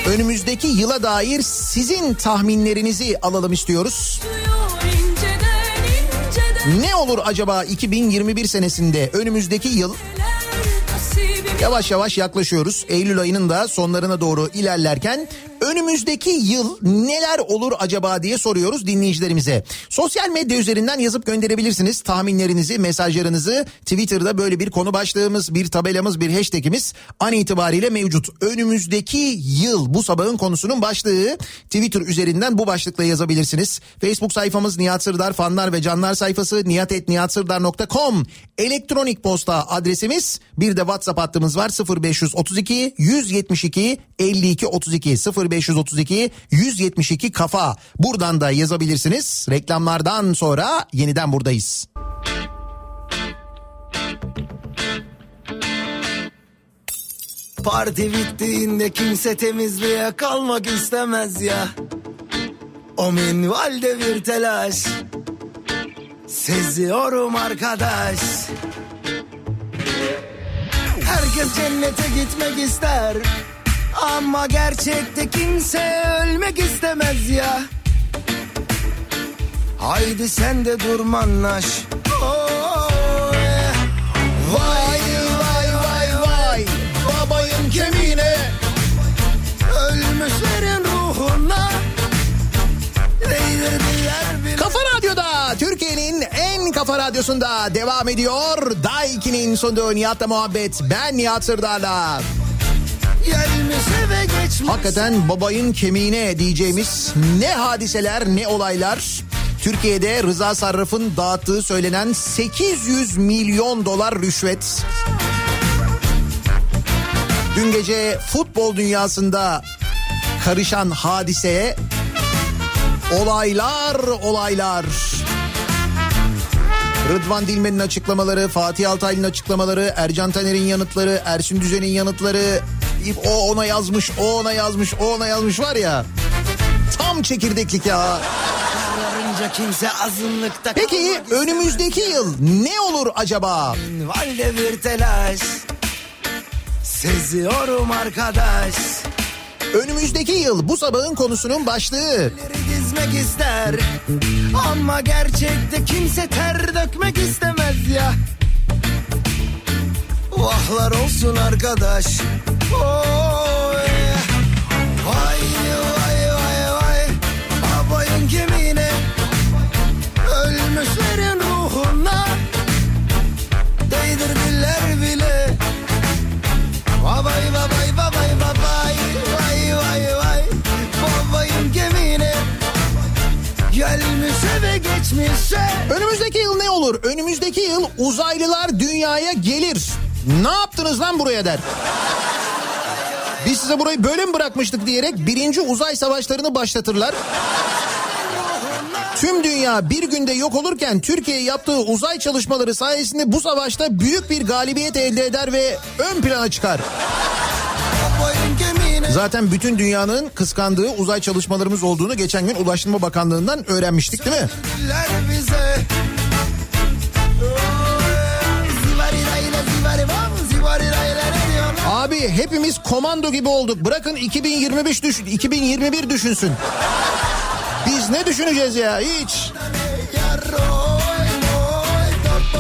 Önümüzdeki yıla dair sizin tahminlerinizi alalım istiyoruz. Ne olur acaba 2021 senesinde önümüzdeki yıl yavaş yavaş yaklaşıyoruz. Eylül ayının da sonlarına doğru ilerlerken önümüzdeki yıl neler olur acaba diye soruyoruz dinleyicilerimize. Sosyal medya üzerinden yazıp gönderebilirsiniz tahminlerinizi, mesajlarınızı. Twitter'da böyle bir konu başlığımız, bir tabelamız, bir hashtagimiz an itibariyle mevcut. Önümüzdeki yıl bu sabahın konusunun başlığı Twitter üzerinden bu başlıkla yazabilirsiniz. Facebook sayfamız Nihat Sırdar fanlar ve canlar sayfası nihatetnihatsırdar.com elektronik posta adresimiz bir de WhatsApp hattımız var 0532 172 52 32 0532 172 kafa buradan da yazabilirsiniz. Reklamlardan sonra yeniden buradayız. Parti bittiğinde kimse temizliğe kalmak istemez ya. O minvalde bir telaş. Seziyorum arkadaş. Herkes cennete gitmek ister. Ama gerçekte kimse ölmek istemez ya. Haydi sen de durmanlaş. Oh. Vay vay vay vay babayın kemiğine Ölmüşlerin ruhuna Kafa Radyo'da Türkiye'nin en kafa radyosunda devam ediyor. Daiki'nin sunduğu Nihat'la muhabbet. Ben Nihat Sırdar'la. Hakikaten babayın kemiğine diyeceğimiz ne hadiseler ne olaylar. Türkiye'de Rıza Sarraf'ın dağıttığı söylenen 800 milyon dolar rüşvet. Dün gece futbol dünyasında karışan hadiseye olaylar olaylar. Rıdvan Dilmen'in açıklamaları, Fatih Altaylı'nın açıklamaları, Ercan Taner'in yanıtları, Ersin Düzen'in yanıtları, o ona yazmış, o ona yazmış, o ona yazmış var ya. Tam çekirdeklik ya. Varınca kimse azınlıkta Peki önümüzdeki yıl ne olur acaba? istemez. Valde bir telaş. Seziyorum arkadaş. Önümüzdeki yıl bu sabahın konusunun başlığı. Dizmek ister. Ama gerçekte kimse ter dökmek istemez ya. Vahlar olsun arkadaş. Oy. Vay vay vay vay. Babayın gemine Ölmüşlerin ruhuna. Değdirdiler bile. Babay babay babay babay Vay vay. Vay Babayın gemine Gelmiş eve geçmişse. Önümüzdeki yıl ne olur? Önümüzdeki yıl uzaylılar dünyaya gelir. Ne yaptınız lan buraya der. Biz size burayı böyle mi bırakmıştık diyerek birinci uzay savaşlarını başlatırlar. Tüm dünya bir günde yok olurken Türkiye yaptığı uzay çalışmaları sayesinde bu savaşta büyük bir galibiyet elde eder ve ön plana çıkar. Zaten bütün dünyanın kıskandığı uzay çalışmalarımız olduğunu geçen gün Ulaştırma Bakanlığı'ndan öğrenmiştik değil mi? Abi hepimiz komando gibi olduk. Bırakın 2025 düşün, 2021 düşünsün. Biz ne düşüneceğiz ya hiç.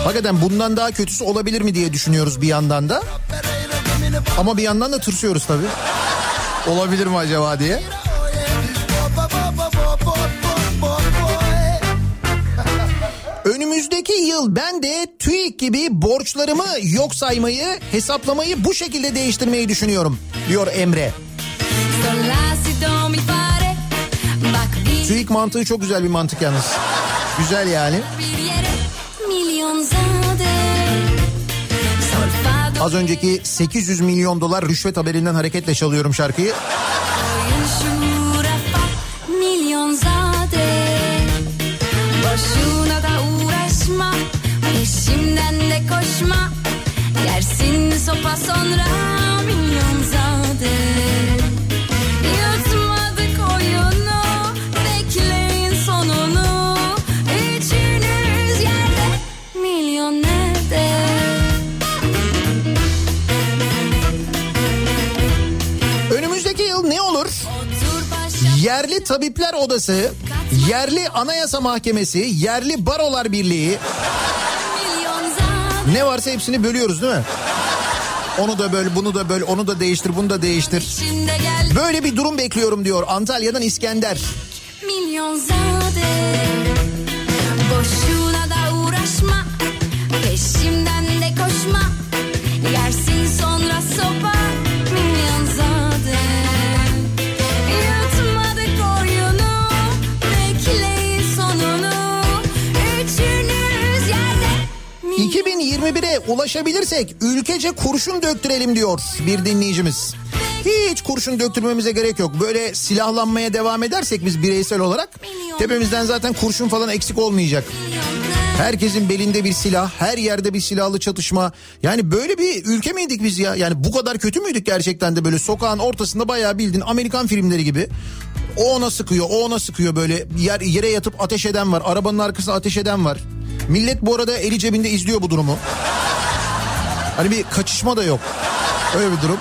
Hakikaten bundan daha kötüsü olabilir mi diye düşünüyoruz bir yandan da. Ama bir yandan da tırsıyoruz tabii. Olabilir mi acaba diye. Önümüzdeki yıl ben de TÜİK gibi borçlarımı yok saymayı, hesaplamayı bu şekilde değiştirmeyi düşünüyorum diyor Emre. TÜİK mantığı çok güzel bir mantık yalnız. Güzel yani. Az önceki 800 milyon dolar rüşvet haberinden hareketle çalıyorum şarkıyı. Yerli Tabipler Odası, Yerli Anayasa Mahkemesi, Yerli Barolar Birliği. Ne varsa hepsini bölüyoruz değil mi? Onu da böl, bunu da böl, onu da değiştir, bunu da değiştir. Böyle bir durum bekliyorum diyor Antalya'dan İskender. Milyon zade %21'e ulaşabilirsek ülkece kurşun döktürelim diyor bir dinleyicimiz. Hiç kurşun döktürmemize gerek yok. Böyle silahlanmaya devam edersek biz bireysel olarak tepemizden zaten kurşun falan eksik olmayacak. Herkesin belinde bir silah, her yerde bir silahlı çatışma. Yani böyle bir ülke miydik biz ya? Yani bu kadar kötü müydük gerçekten de böyle sokağın ortasında bayağı bildin Amerikan filmleri gibi. O ona sıkıyor, o ona sıkıyor böyle yer, yere yatıp ateş eden var. Arabanın arkasına ateş eden var. Millet bu arada eli cebinde izliyor bu durumu. Hani bir kaçışma da yok. Öyle bir durum.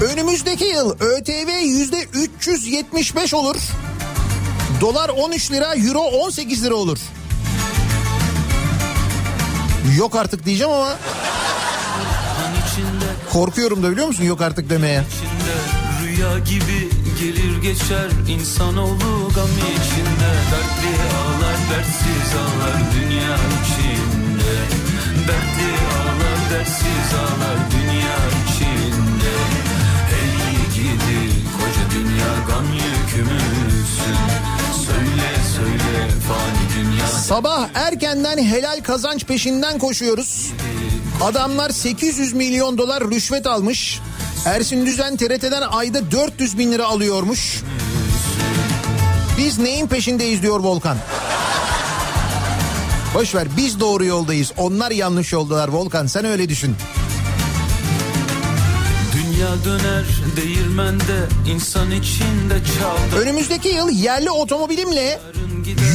Önümüzdeki yıl ÖTV yüzde 375 olur. Dolar 13 lira, euro 18 lira olur. Yok artık diyeceğim ama korkuyorum da biliyor musun yok artık demeye. içinde Rüya gibi gelir geçer insanoğlu gam içinde. Dertli ağlar dertsiz ağlar dünya içinde. Dertli ağlar dertsiz ağlar dünya içinde. Ey gidi koca dünya gam yükümüzsün. Söyle söyle fani dünya. Sabah erkenden helal kazanç peşinden koşuyoruz. Adamlar 800 milyon dolar rüşvet almış. Ersin Düzen TRT'den ayda 400 bin lira alıyormuş. Biz neyin peşindeyiz diyor Volkan. Boş ver biz doğru yoldayız. Onlar yanlış yoldalar Volkan sen öyle düşün. Dünya döner değirmende insan içinde çaldı Önümüzdeki yıl yerli otomobilimle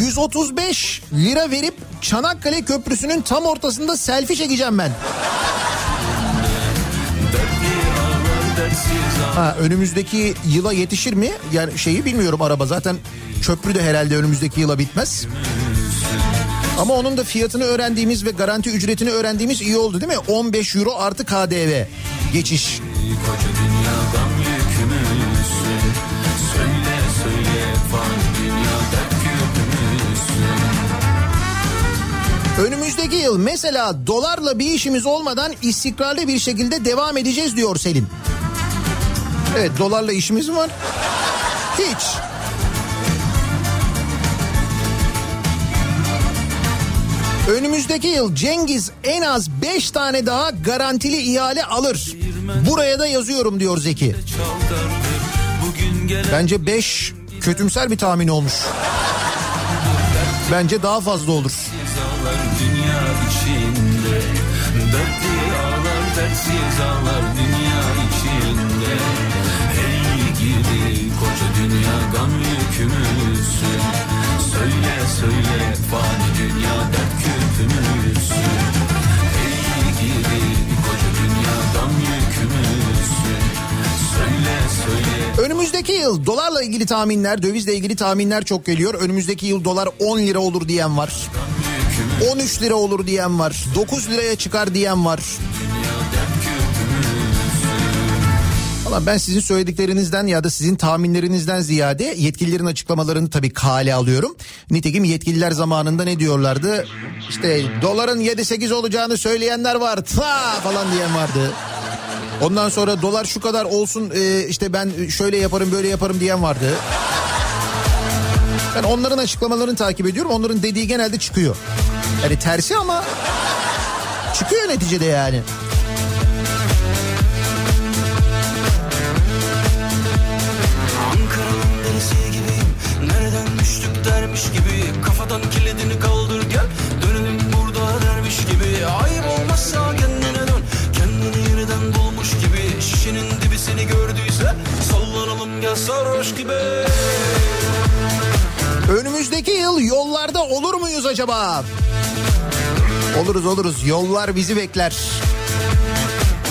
135 lira verip Çanakkale Köprüsü'nün tam ortasında selfie çekeceğim ben. Ha, önümüzdeki yıla yetişir mi? Yani şeyi bilmiyorum araba zaten köprü de herhalde önümüzdeki yıla bitmez. Ama onun da fiyatını öğrendiğimiz ve garanti ücretini öğrendiğimiz iyi oldu değil mi? 15 euro artı KDV geçiş. Koca dünyadan Söyle söyle Önümüzdeki yıl mesela dolarla bir işimiz olmadan istikrarlı bir şekilde devam edeceğiz diyor Selim. Evet dolarla işimiz mi var? Hiç. Önümüzdeki yıl Cengiz en az 5 tane daha garantili ihale alır. Buraya da yazıyorum diyor Zeki. Bence 5 kötümser bir tahmin olmuş. Bence daha fazla olur. dünya içinde Dertli ağlar dünya gam yükümüzsün Söyle söyle fani dünya dert küpümüzsün Hey girdi koca dünya gam yükümüzsün Söyle söyle Önümüzdeki yıl dolarla ilgili tahminler, dövizle ilgili tahminler çok geliyor. Önümüzdeki yıl dolar 10 lira olur diyen var. 13 lira olur diyen var. 9 liraya çıkar diyen var. Valla ben sizin söylediklerinizden ya da sizin tahminlerinizden ziyade yetkililerin açıklamalarını tabii kale alıyorum. Nitekim yetkililer zamanında ne diyorlardı? İşte doların 7-8 olacağını söyleyenler var. Ta falan diyen vardı. Ondan sonra dolar şu kadar olsun e, işte ben şöyle yaparım böyle yaparım diyen vardı. Ben onların açıklamalarını takip ediyorum. Onların dediği genelde çıkıyor. Yani tersi ama çıkıyor neticede yani. Kafadan kilidini kaldır gel Dönelim burada dermiş gibi Ayıp olmazsa kendine dön Kendini yeniden bulmuş gibi Şişenin dibi seni gördüyse Sallanalım gel sarhoş gibi Önümüzdeki yıl yollarda olur muyuz acaba? Oluruz oluruz. Yollar bizi bekler.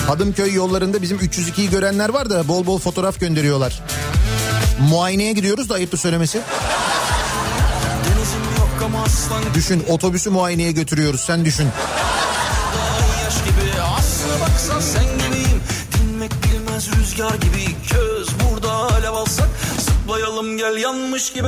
Hadımköy yollarında bizim 302'yi görenler var da bol bol fotoğraf gönderiyorlar. Muayeneye gidiyoruz da ayıptır söylemesi. Düşün otobüsü muayeneye götürüyoruz sen düşün. gibi rüzgar gibi Köz burada alev alsak Zıplayalım gel yanmış gibi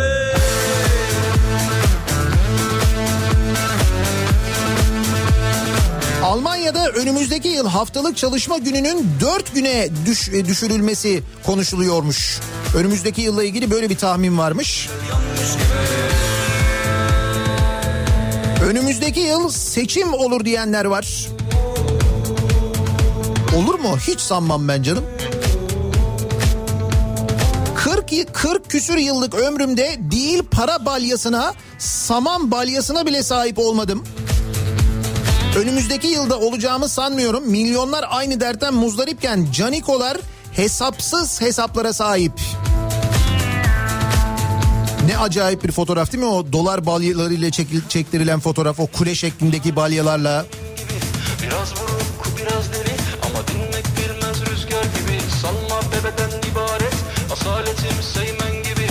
Almanya'da önümüzdeki yıl haftalık çalışma gününün 4 güne düş, e, düşürülmesi konuşuluyormuş. Önümüzdeki yılla ilgili böyle bir tahmin varmış. Önümüzdeki yıl seçim olur diyenler var. Olur mu? Hiç sanmam ben canım. 40, y- 40 küsür yıllık ömrümde değil para balyasına, saman balyasına bile sahip olmadım. Önümüzdeki yılda olacağımı sanmıyorum. Milyonlar aynı dertten muzdaripken canikolar hesapsız hesaplara sahip. Ne acayip bir fotoğraf değil mi? O dolar balyalarıyla çekil- çektirilen fotoğraf o kule şeklindeki balyalarla. Biraz buruk biraz deli. Ama dinmek bilmez rüzgar gibi. Salma bebeden ibaret. Asaletim seymen gibi.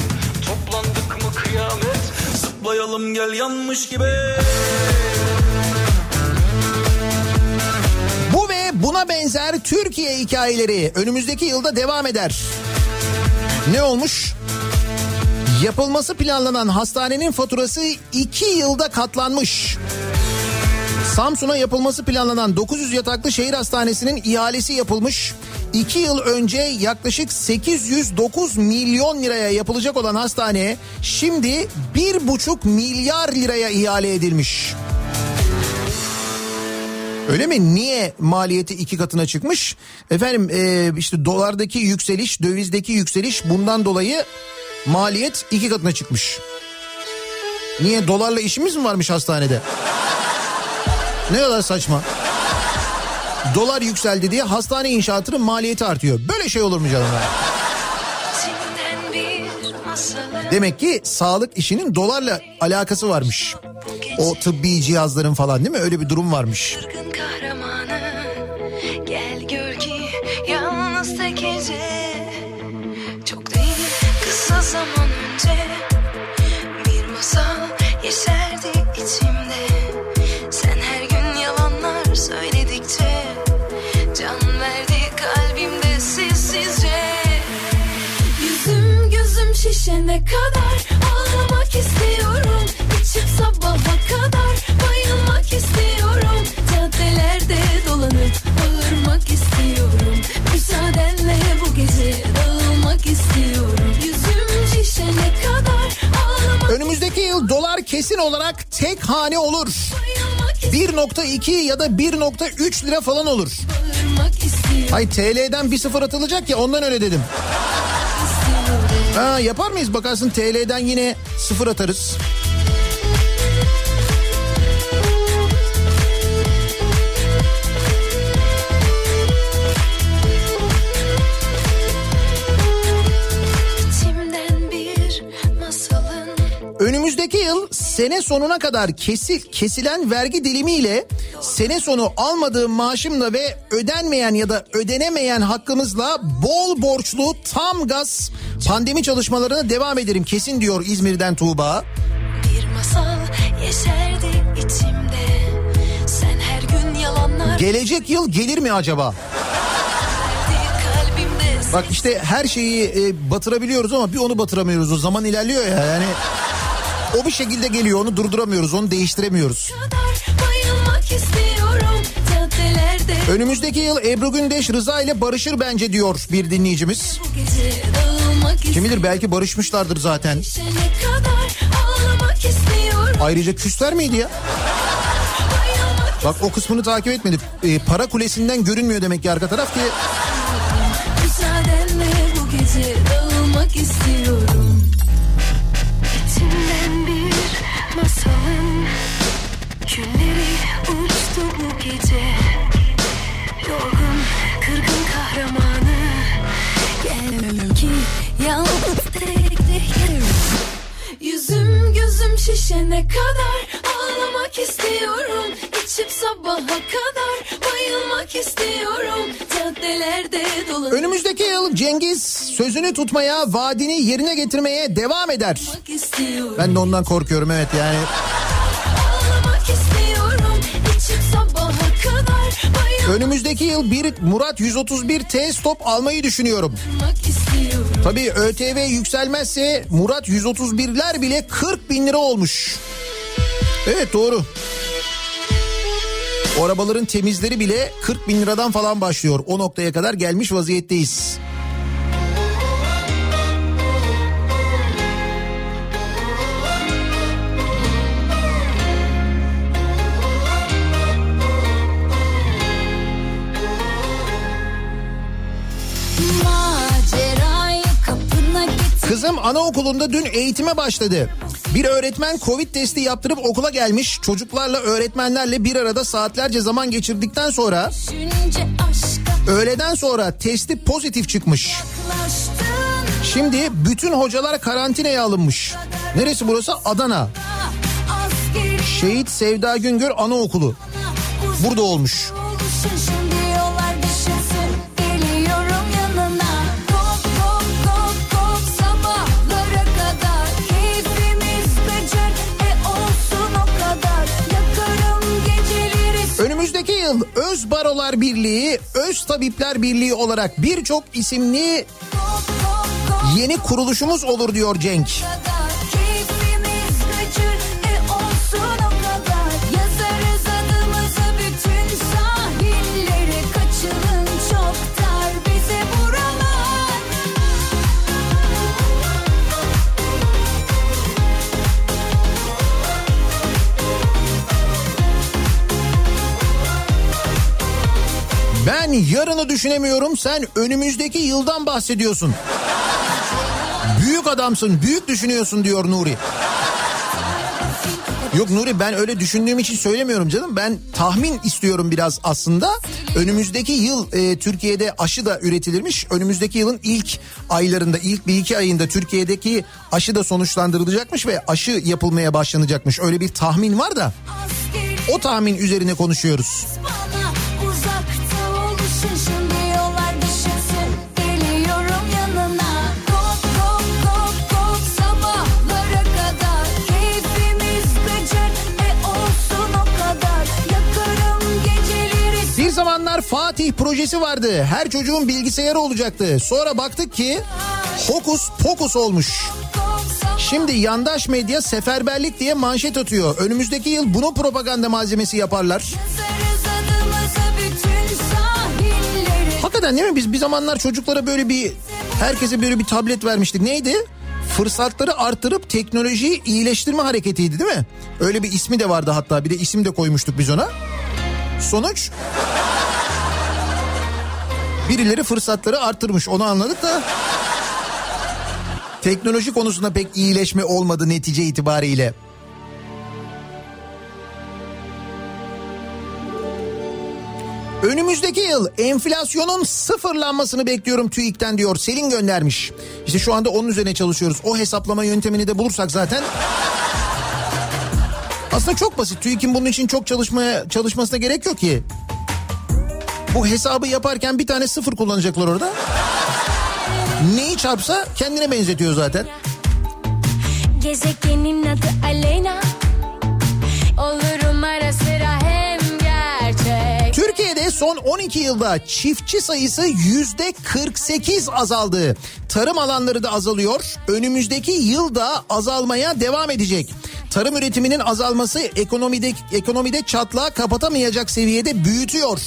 Toplandık mı kıyamet? Zıplayalım gel yanmış gibi. Bu ve buna benzer Türkiye hikayeleri önümüzdeki yılda devam eder. Ne olmuş? Yapılması planlanan hastanenin faturası 2 yılda katlanmış. Samsun'a yapılması planlanan 900 yataklı şehir hastanesinin ihalesi yapılmış. 2 yıl önce yaklaşık 809 milyon liraya yapılacak olan hastane şimdi 1,5 milyar liraya ihale edilmiş. Öyle mi? Niye maliyeti iki katına çıkmış? Efendim e, işte dolardaki yükseliş, dövizdeki yükseliş bundan dolayı maliyet iki katına çıkmış. Niye dolarla işimiz mi varmış hastanede? Ne kadar saçma. Dolar yükseldi diye hastane inşaatının maliyeti artıyor. Böyle şey olur mu canım? Demek ki sağlık işinin dolarla alakası varmış. O tıbbi cihazların falan değil mi? Öyle bir durum varmış. Şişene kadar Ağlamak istiyorum İçip sabaha kadar Bayılmak istiyorum Caddelerde dolanıp Bağırmak istiyorum Müsaadenle bu gece Dağılmak istiyorum Yüzüm şişene kadar Ağlamak Önümüzdeki yıl dolar kesin olarak tek hane olur. bayılmak istiyorum 1.2 ya da 1.3 lira falan olur. Bağırmak istiyorum Hay TL'den bir sıfır atılacak ya ondan öyle dedim. Ha, yapar mıyız bakarsın TL'den yine sıfır atarız. Önümüzdeki yıl sene sonuna kadar kesil, kesilen vergi dilimiyle sene sonu almadığım maaşımla ve ödenmeyen ya da ödenemeyen hakkımızla bol borçlu tam gaz pandemi çalışmalarına devam ederim kesin diyor İzmir'den Tuğba. Gelecek yıl gelir mi acaba? Bak işte her şeyi e, batırabiliyoruz ama bir onu batıramıyoruz. O zaman ilerliyor ya yani. O bir şekilde geliyor onu durduramıyoruz onu değiştiremiyoruz. Önümüzdeki yıl Ebru Gündeş Rıza ile barışır bence diyor bir dinleyicimiz. bu gece Kim bilir belki barışmışlardır zaten. Ayrıca küsler miydi ya? Bak o kısmını takip etmedim. E, para kulesinden görünmüyor demek ki arka taraf ki. Şişene kadar Ağlamak istiyorum İçip sabaha kadar Bayılmak istiyorum Caddelerde dolanmak Önümüzdeki yıl Cengiz sözünü tutmaya, vaadini yerine getirmeye devam eder. Ben de ondan korkuyorum evet yani. Ağlamak istiyorum İçip sabaha Önümüzdeki yıl bir Murat 131T stop almayı düşünüyorum. Tabii ÖTV yükselmezse Murat 131'ler bile 40 bin lira olmuş. Evet doğru. O arabaların temizleri bile 40 bin liradan falan başlıyor. O noktaya kadar gelmiş vaziyetteyiz. Kızım anaokulunda dün eğitime başladı. Bir öğretmen Covid testi yaptırıp okula gelmiş. Çocuklarla öğretmenlerle bir arada saatlerce zaman geçirdikten sonra öğleden sonra testi pozitif çıkmış. Şimdi bütün hocalar karantinaya alınmış. Neresi burası? Adana. Şehit Sevda Güngör Anaokulu. Burada olmuş. Yıl Öz Barolar Birliği, Öz Tabipler Birliği olarak birçok isimli yeni kuruluşumuz olur diyor Cenk. Ben yarını düşünemiyorum sen önümüzdeki yıldan bahsediyorsun. Büyük adamsın, büyük düşünüyorsun diyor Nuri. Yok Nuri ben öyle düşündüğüm için söylemiyorum canım. Ben tahmin istiyorum biraz aslında. Önümüzdeki yıl e, Türkiye'de aşı da üretilirmiş. Önümüzdeki yılın ilk aylarında, ilk bir iki ayında Türkiye'deki aşı da sonuçlandırılacakmış ve aşı yapılmaya başlanacakmış. Öyle bir tahmin var da o tahmin üzerine konuşuyoruz. Bana Fatih projesi vardı. Her çocuğun bilgisayarı olacaktı. Sonra baktık ki hokus pokus olmuş. Şimdi yandaş medya seferberlik diye manşet atıyor. Önümüzdeki yıl bunu propaganda malzemesi yaparlar. Hakikaten değil mi? Biz bir zamanlar çocuklara böyle bir herkese böyle bir tablet vermiştik. Neydi? Fırsatları artırıp teknolojiyi iyileştirme hareketiydi değil mi? Öyle bir ismi de vardı hatta bir de isim de koymuştuk biz ona. Sonuç birileri fırsatları artırmış onu anladık da teknoloji konusunda pek iyileşme olmadı netice itibariyle. Önümüzdeki yıl enflasyonun sıfırlanmasını bekliyorum TÜİK'ten diyor. Selin göndermiş. İşte şu anda onun üzerine çalışıyoruz. O hesaplama yöntemini de bulursak zaten aslında çok basit. TÜİK'in bunun için çok çalışmaya çalışmasına gerek yok ki. Bu hesabı yaparken bir tane sıfır kullanacaklar orada. Neyi çarpsa kendine benzetiyor zaten. Gezegenin adı Aleyna Olurum ara sıra hem gerçek Türkiye'de son 12 yılda çiftçi sayısı yüzde 48 azaldı. Tarım alanları da azalıyor. Önümüzdeki yılda azalmaya devam edecek. Tarım üretiminin azalması ekonomide ekonomide çatlağı kapatamayacak seviyede büyütüyor.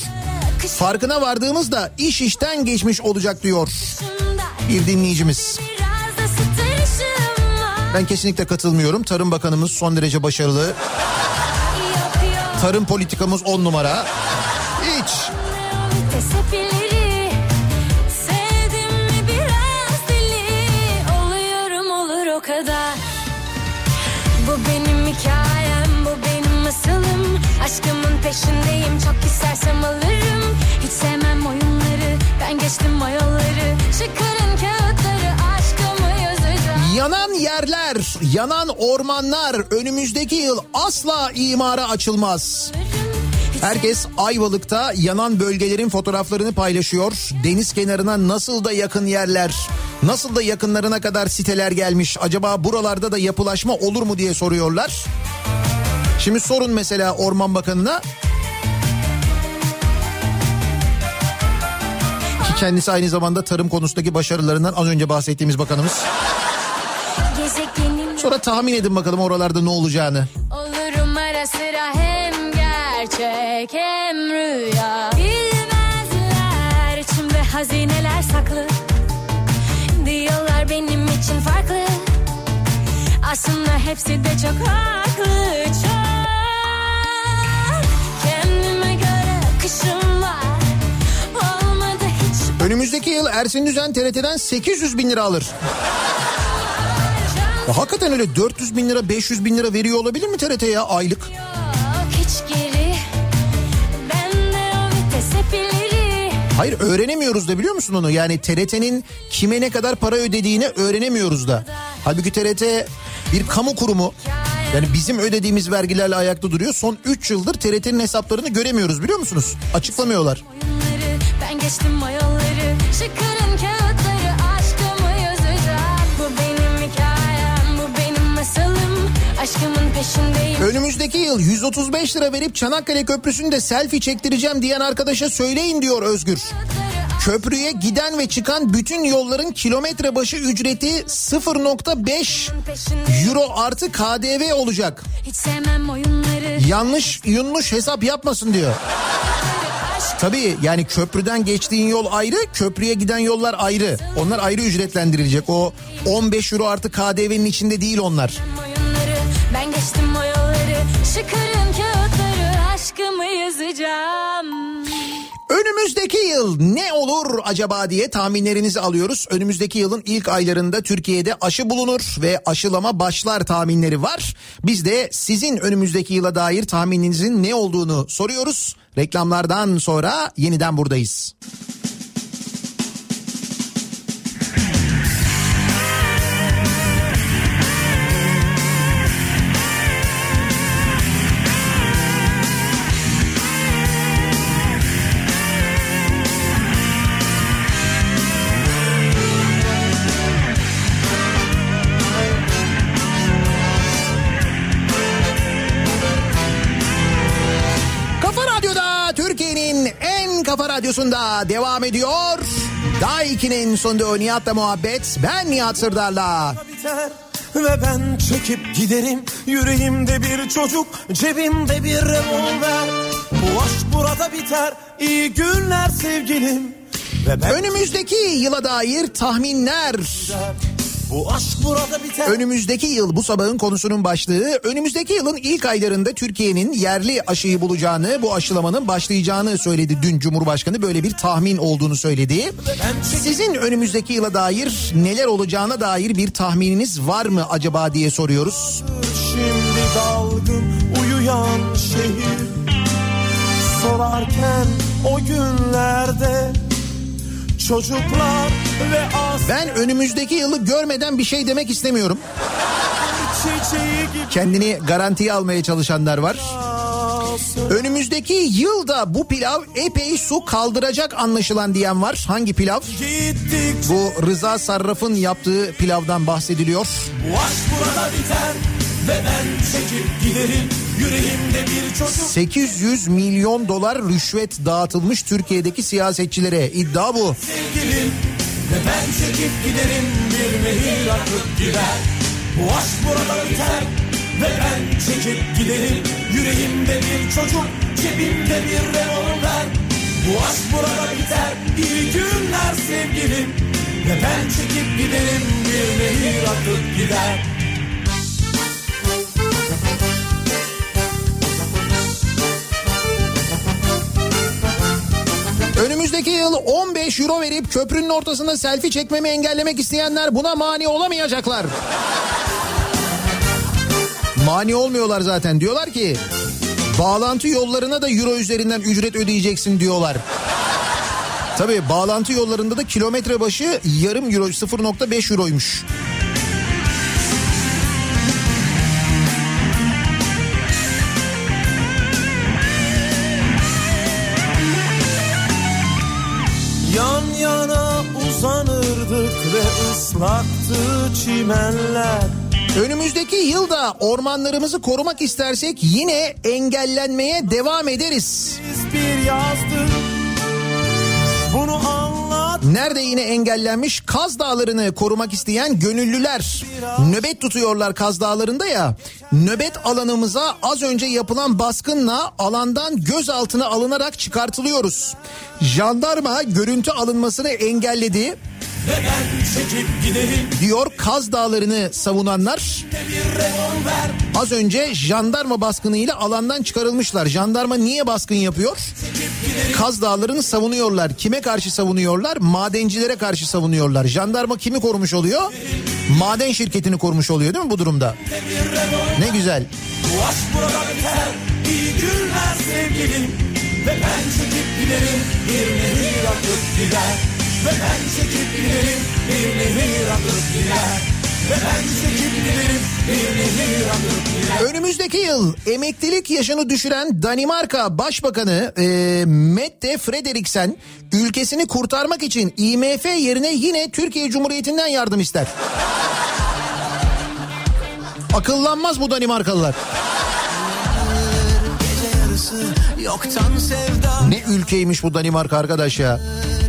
Farkına vardığımızda iş işten geçmiş olacak diyor bir dinleyicimiz. Ben kesinlikle katılmıyorum. Tarım Bakanımız son derece başarılı. Tarım politikamız on numara. Hiç. Bu benim hikayem Bu benim masalım Aşkımın peşindeyim Çok istersem alırım Hiç sevmem oyunları Ben geçtim o yolları Çıkarın kağıtları Aşkımı yazacağım Yanan yerler, yanan ormanlar önümüzdeki yıl asla imara açılmaz. Herkes Ayvalık'ta yanan bölgelerin fotoğraflarını paylaşıyor. Deniz kenarına nasıl da yakın yerler, nasıl da yakınlarına kadar siteler gelmiş. Acaba buralarda da yapılaşma olur mu diye soruyorlar. Şimdi sorun mesela Orman Bakanı'na. Ki kendisi aynı zamanda tarım konusundaki başarılarından az önce bahsettiğimiz bakanımız. Sonra tahmin edin bakalım oralarda ne olacağını. Olurum ara sıra hem gerçek hem rüya Bilmezler içimde hazineler saklı Diyorlar benim için farklı Aslında hepsi de çok haklı Çok Önümüzdeki yıl Ersin Düzen TRT'den 800 bin lira alır. Ya hakikaten öyle 400 bin lira 500 bin lira veriyor olabilir mi TRT ya aylık? yok geri Hayır öğrenemiyoruz da biliyor musun onu? Yani TRT'nin kime ne kadar para ödediğini öğrenemiyoruz da. Halbuki TRT bir kamu kurumu. Yani bizim ödediğimiz vergilerle ayakta duruyor. Son 3 yıldır TRT'nin hesaplarını göremiyoruz biliyor musunuz? Açıklamıyorlar. oyunları Ben geçtim o yolları Çıkarın kağıtları aşkımı yazacağım Bu benim hikayem bu benim masalım Aşkımın peşindeyim Önümüzdeki yıl 135 lira verip Çanakkale Köprüsü'nde selfie çektireceğim diyen arkadaşa söyleyin diyor Özgür. Köprüye giden ve çıkan bütün yolların kilometre başı ücreti 0.5 peşindeyim euro artı KDV olacak. Yanlış yunmuş hesap yapmasın diyor. Tabii yani köprüden geçtiğin yol ayrı, köprüye giden yollar ayrı. Onlar ayrı ücretlendirilecek. O 15 euro artı KDV'nin içinde değil onlar. Ben geçtim o yolları Çıkarın kağıtları aşkımı yazacağım Önümüzdeki yıl ne olur acaba diye tahminlerinizi alıyoruz. Önümüzdeki yılın ilk aylarında Türkiye'de aşı bulunur ve aşılama başlar tahminleri var. Biz de sizin önümüzdeki yıla dair tahmininizin ne olduğunu soruyoruz. Reklamlardan sonra yeniden buradayız. Radyosunda devam ediyor. Daiki'nin sonunda Nihat'la muhabbet. Ben Nihat Sırdar'la. ve ben çekip giderim yüreğimde bir çocuk cebimde bir revolver bu aşk burada biter iyi günler sevgilim ve ben Önümüzdeki yıla dair tahminler. Bu aşk burada biter Önümüzdeki yıl bu sabahın konusunun başlığı. Önümüzdeki yılın ilk aylarında Türkiye'nin yerli aşıyı bulacağını, bu aşılamanın başlayacağını söyledi dün Cumhurbaşkanı. Böyle bir tahmin olduğunu söyledi. Sizin önümüzdeki yıla dair neler olacağına dair bir tahmininiz var mı acaba diye soruyoruz. şimdi dalgın uyuyan şehir sorarken o günlerde çocuklar ve az Ben önümüzdeki yılı görmeden bir şey demek istemiyorum. Kendini garantiye almaya çalışanlar var. Önümüzdeki yılda bu pilav epey su kaldıracak anlaşılan diyen var. Hangi pilav? Bu Rıza Sarraf'ın yaptığı pilavdan bahsediliyor. Bu aşk burada biter ve ben çekip giderim yüreğimde bir çocuk 800 milyon dolar rüşvet dağıtılmış Türkiye'deki siyasetçilere. İddia bu. sevgilim ve ben çekip giderim bir nehir akıp gider. Bu aşk burada biter ve ben çekip giderim yüreğimde bir çocuk cebimde bir revolver. Bu aşk burada biter iyi günler sevgilim ve ben çekip giderim bir nehir akıp gider. Önümüzdeki yıl 15 euro verip köprünün ortasında selfie çekmemi engellemek isteyenler buna mani olamayacaklar. Mani olmuyorlar zaten. Diyorlar ki bağlantı yollarına da euro üzerinden ücret ödeyeceksin diyorlar. Tabii bağlantı yollarında da kilometre başı yarım euro 0.5 euroymuş. Ve ıslaktı çimenler. Önümüzdeki yılda ormanlarımızı korumak istersek yine engellenmeye devam ederiz. Biz bir yazdık bunu anlat. Nerede yine engellenmiş? Kaz Dağları'nı korumak isteyen gönüllüler nöbet tutuyorlar Kaz Dağları'nda ya. Nöbet alanımıza az önce yapılan baskınla alandan gözaltına alınarak çıkartılıyoruz. Jandarma görüntü alınmasını engelledi Diyor Kaz Dağları'nı savunanlar. Az önce jandarma baskınıyla alandan çıkarılmışlar. Jandarma niye baskın yapıyor? Kaz Dağları'nı savunuyorlar. Kime karşı savunuyorlar? Madencilere karşı savunuyorlar. Jandarma kimi korumuş oluyor? Maden şirketini korumuş oluyor değil mi bu durumda? Ne güzel. Bu aşk burada biter iyi günler sevgilim Ve ben çekip giderim bir nehir akıp gider Ve ben çekip çekip giderim bir nehir akıp gider Önümüzdeki yıl emeklilik yaşını düşüren Danimarka Başbakanı e, Mette Frederiksen ülkesini kurtarmak için IMF yerine yine Türkiye Cumhuriyeti'nden yardım ister. Akıllanmaz bu Danimarkalılar. Gece yarısı yoktan sevda Ne ülkeymiş bu Danimarka arkadaş ya.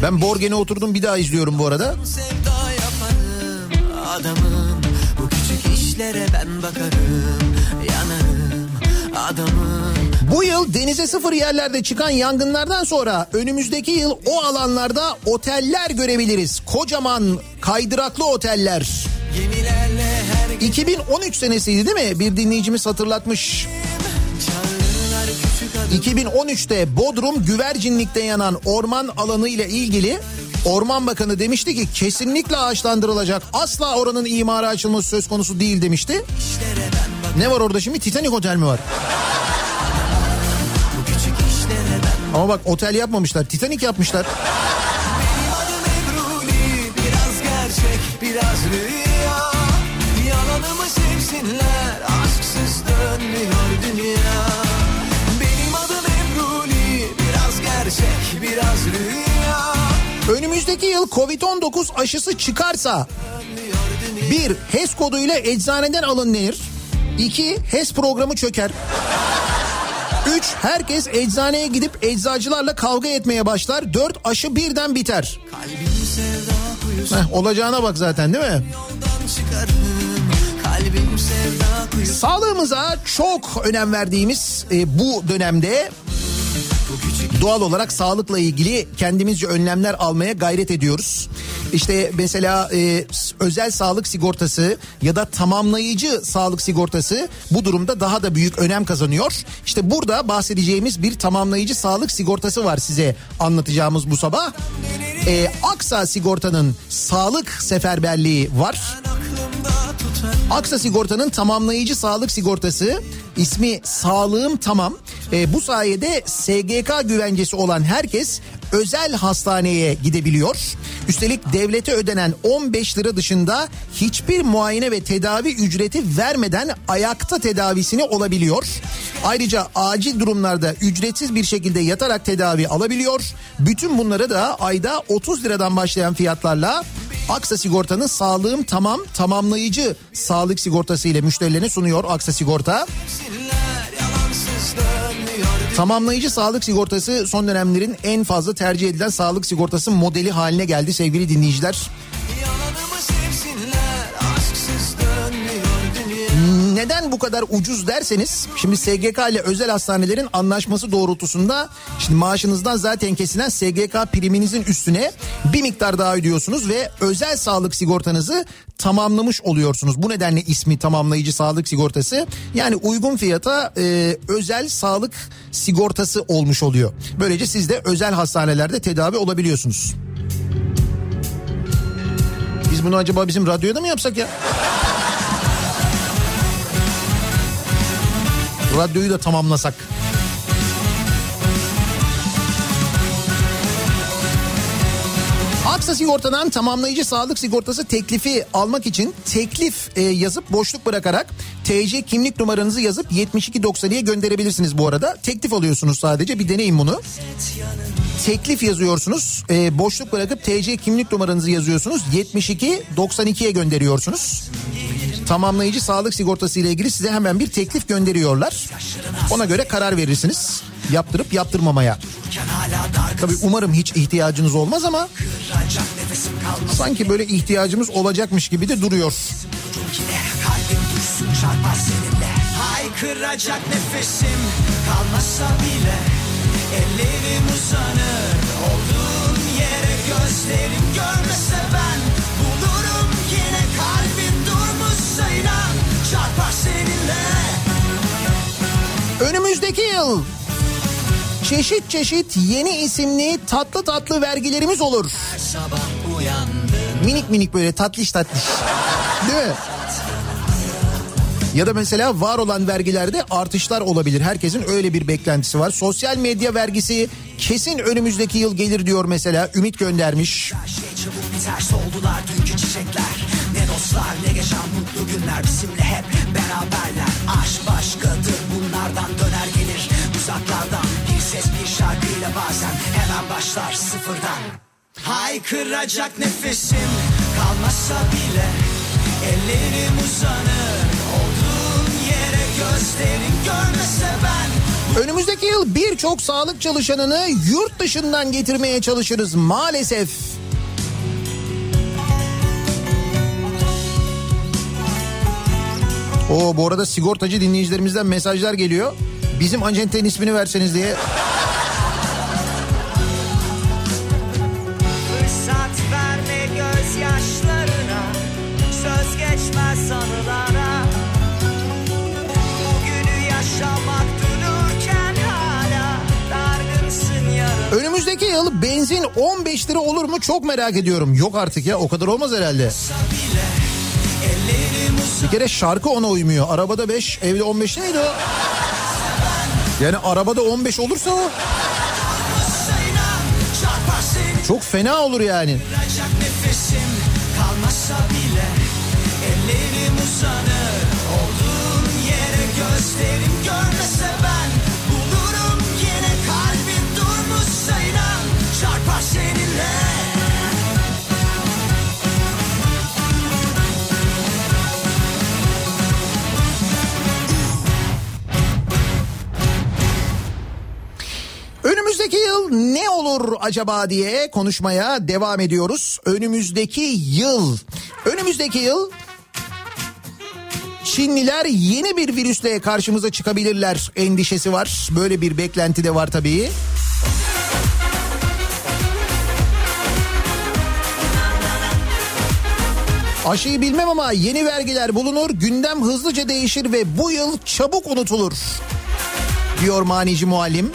Ben Borgen'e oturdum bir daha izliyorum bu arada. adamım Bu küçük işlere ben bakarım yanarım adamım Bu yıl denize sıfır yerlerde çıkan yangınlardan sonra önümüzdeki yıl o alanlarda oteller görebiliriz. Kocaman kaydıraklı oteller. Gemilerle her 2013 senesiydi değil mi? Bir dinleyicimiz hatırlatmış. küçük 2013'te Bodrum Güvercinlik'te yanan orman alanı ile ilgili Orman Bakanı demişti ki kesinlikle ağaçlandırılacak. Asla oranın imara açılması söz konusu değil demişti. Ne var orada şimdi? Titanic Otel mi var? Ama bak otel yapmamışlar. Titanic yapmışlar. Ebruli biraz gerçek biraz rüya Yalanımı sevsinler aşksız dönmüyor dünya yıl Covid-19 aşısı çıkarsa bir HES koduyla eczaneden alın denir. İki HES programı çöker. Üç herkes eczaneye gidip eczacılarla kavga etmeye başlar. Dört aşı birden biter. Heh, olacağına bak zaten değil mi? Sağlığımıza çok önem verdiğimiz e, bu dönemde doğal olarak sağlıkla ilgili kendimizce önlemler almaya gayret ediyoruz. İşte mesela e, özel sağlık sigortası ya da tamamlayıcı sağlık sigortası bu durumda daha da büyük önem kazanıyor. İşte burada bahsedeceğimiz bir tamamlayıcı sağlık sigortası var size anlatacağımız bu sabah. E, Aksa sigortanın sağlık seferberliği var. Aksa Sigorta'nın tamamlayıcı sağlık sigortası ismi Sağlığım Tamam. E, bu sayede SGK güvencesi olan herkes özel hastaneye gidebiliyor. Üstelik devlete ödenen 15 lira dışında hiçbir muayene ve tedavi ücreti vermeden ayakta tedavisini olabiliyor. Ayrıca acil durumlarda ücretsiz bir şekilde yatarak tedavi alabiliyor. Bütün bunları da ayda 30 liradan başlayan fiyatlarla Aksa Sigorta'nın sağlığım tamam tamamlayıcı sağlık sigortası ile müşterilerine sunuyor Aksa Sigorta. Tamamlayıcı sağlık sigortası son dönemlerin en fazla tercih edilen sağlık sigortası modeli haline geldi sevgili dinleyiciler. Neden bu kadar ucuz derseniz şimdi SGK ile özel hastanelerin anlaşması doğrultusunda şimdi maaşınızdan zaten kesilen SGK priminizin üstüne bir miktar daha ödüyorsunuz ve özel sağlık sigortanızı tamamlamış oluyorsunuz. Bu nedenle ismi tamamlayıcı sağlık sigortası yani uygun fiyata e, özel sağlık sigortası olmuş oluyor. Böylece siz de özel hastanelerde tedavi olabiliyorsunuz. Biz bunu acaba bizim radyoda mı yapsak ya? Radyoyu da tamamlasak. Aksa Sigorta'dan tamamlayıcı sağlık sigortası teklifi almak için teklif e, yazıp boşluk bırakarak TC kimlik numaranızı yazıp 7290'ya gönderebilirsiniz bu arada. Teklif alıyorsunuz sadece bir deneyin bunu. Teklif yazıyorsunuz e, boşluk bırakıp TC kimlik numaranızı yazıyorsunuz 7292'ye gönderiyorsunuz. Tamamlayıcı sağlık sigortası ile ilgili size hemen bir teklif gönderiyorlar. Ona göre karar verirsiniz yaptırıp yaptırmamaya. Tabii umarım hiç ihtiyacınız olmaz ama sanki böyle ihtiyacımız olacakmış gibi de duruyor. Haykıracak nefesim kalmasa bile Ellerim uzanır olduğun yere gözlerim görmese ben çarpar seninle Önümüzdeki yıl çeşit çeşit yeni isimli tatlı tatlı vergilerimiz olur. Minik minik böyle tatlış tatlış. Değil mi? Ya da mesela var olan vergilerde artışlar olabilir. Herkesin öyle bir beklentisi var. Sosyal medya vergisi kesin önümüzdeki yıl gelir diyor mesela. Ümit göndermiş. Her şey çabuk biter soldular dünkü çiçekler dostlar ne geçen mutlu günler Bizimle hep beraberler. Aşk başkadır bunlardan döner gelir. Uzaklardan bir ses bir şarkıyla bazen Hemen başlar sıfırdan. Haykıracak nefesim kalmasa bile Ellerim uzanır. Olduğun yere gözlerin görmese ben Önümüzdeki yıl birçok sağlık çalışanını yurt dışından getirmeye çalışırız maalesef. O bu arada sigortacı dinleyicilerimizden mesajlar geliyor. Bizim acentenin ismini verseniz diye. Önümüzdeki yıl benzin 15 lira olur mu çok merak ediyorum. Yok artık ya o kadar olmaz herhalde. Bir kere şarkı ona uymuyor. Arabada 5, evde 15 neydi o? Yani arabada 15 olursa o çok fena olur yani. Nefesim kalmasa bile Ellerim uzanır Olduğun yere gözlerim Önümüzdeki yıl ne olur acaba diye konuşmaya devam ediyoruz. Önümüzdeki yıl. Önümüzdeki yıl Çinliler yeni bir virüsle karşımıza çıkabilirler endişesi var. Böyle bir beklenti de var tabii. Aşıyı bilmem ama yeni vergiler bulunur, gündem hızlıca değişir ve bu yıl çabuk unutulur. Diyor manici muallim.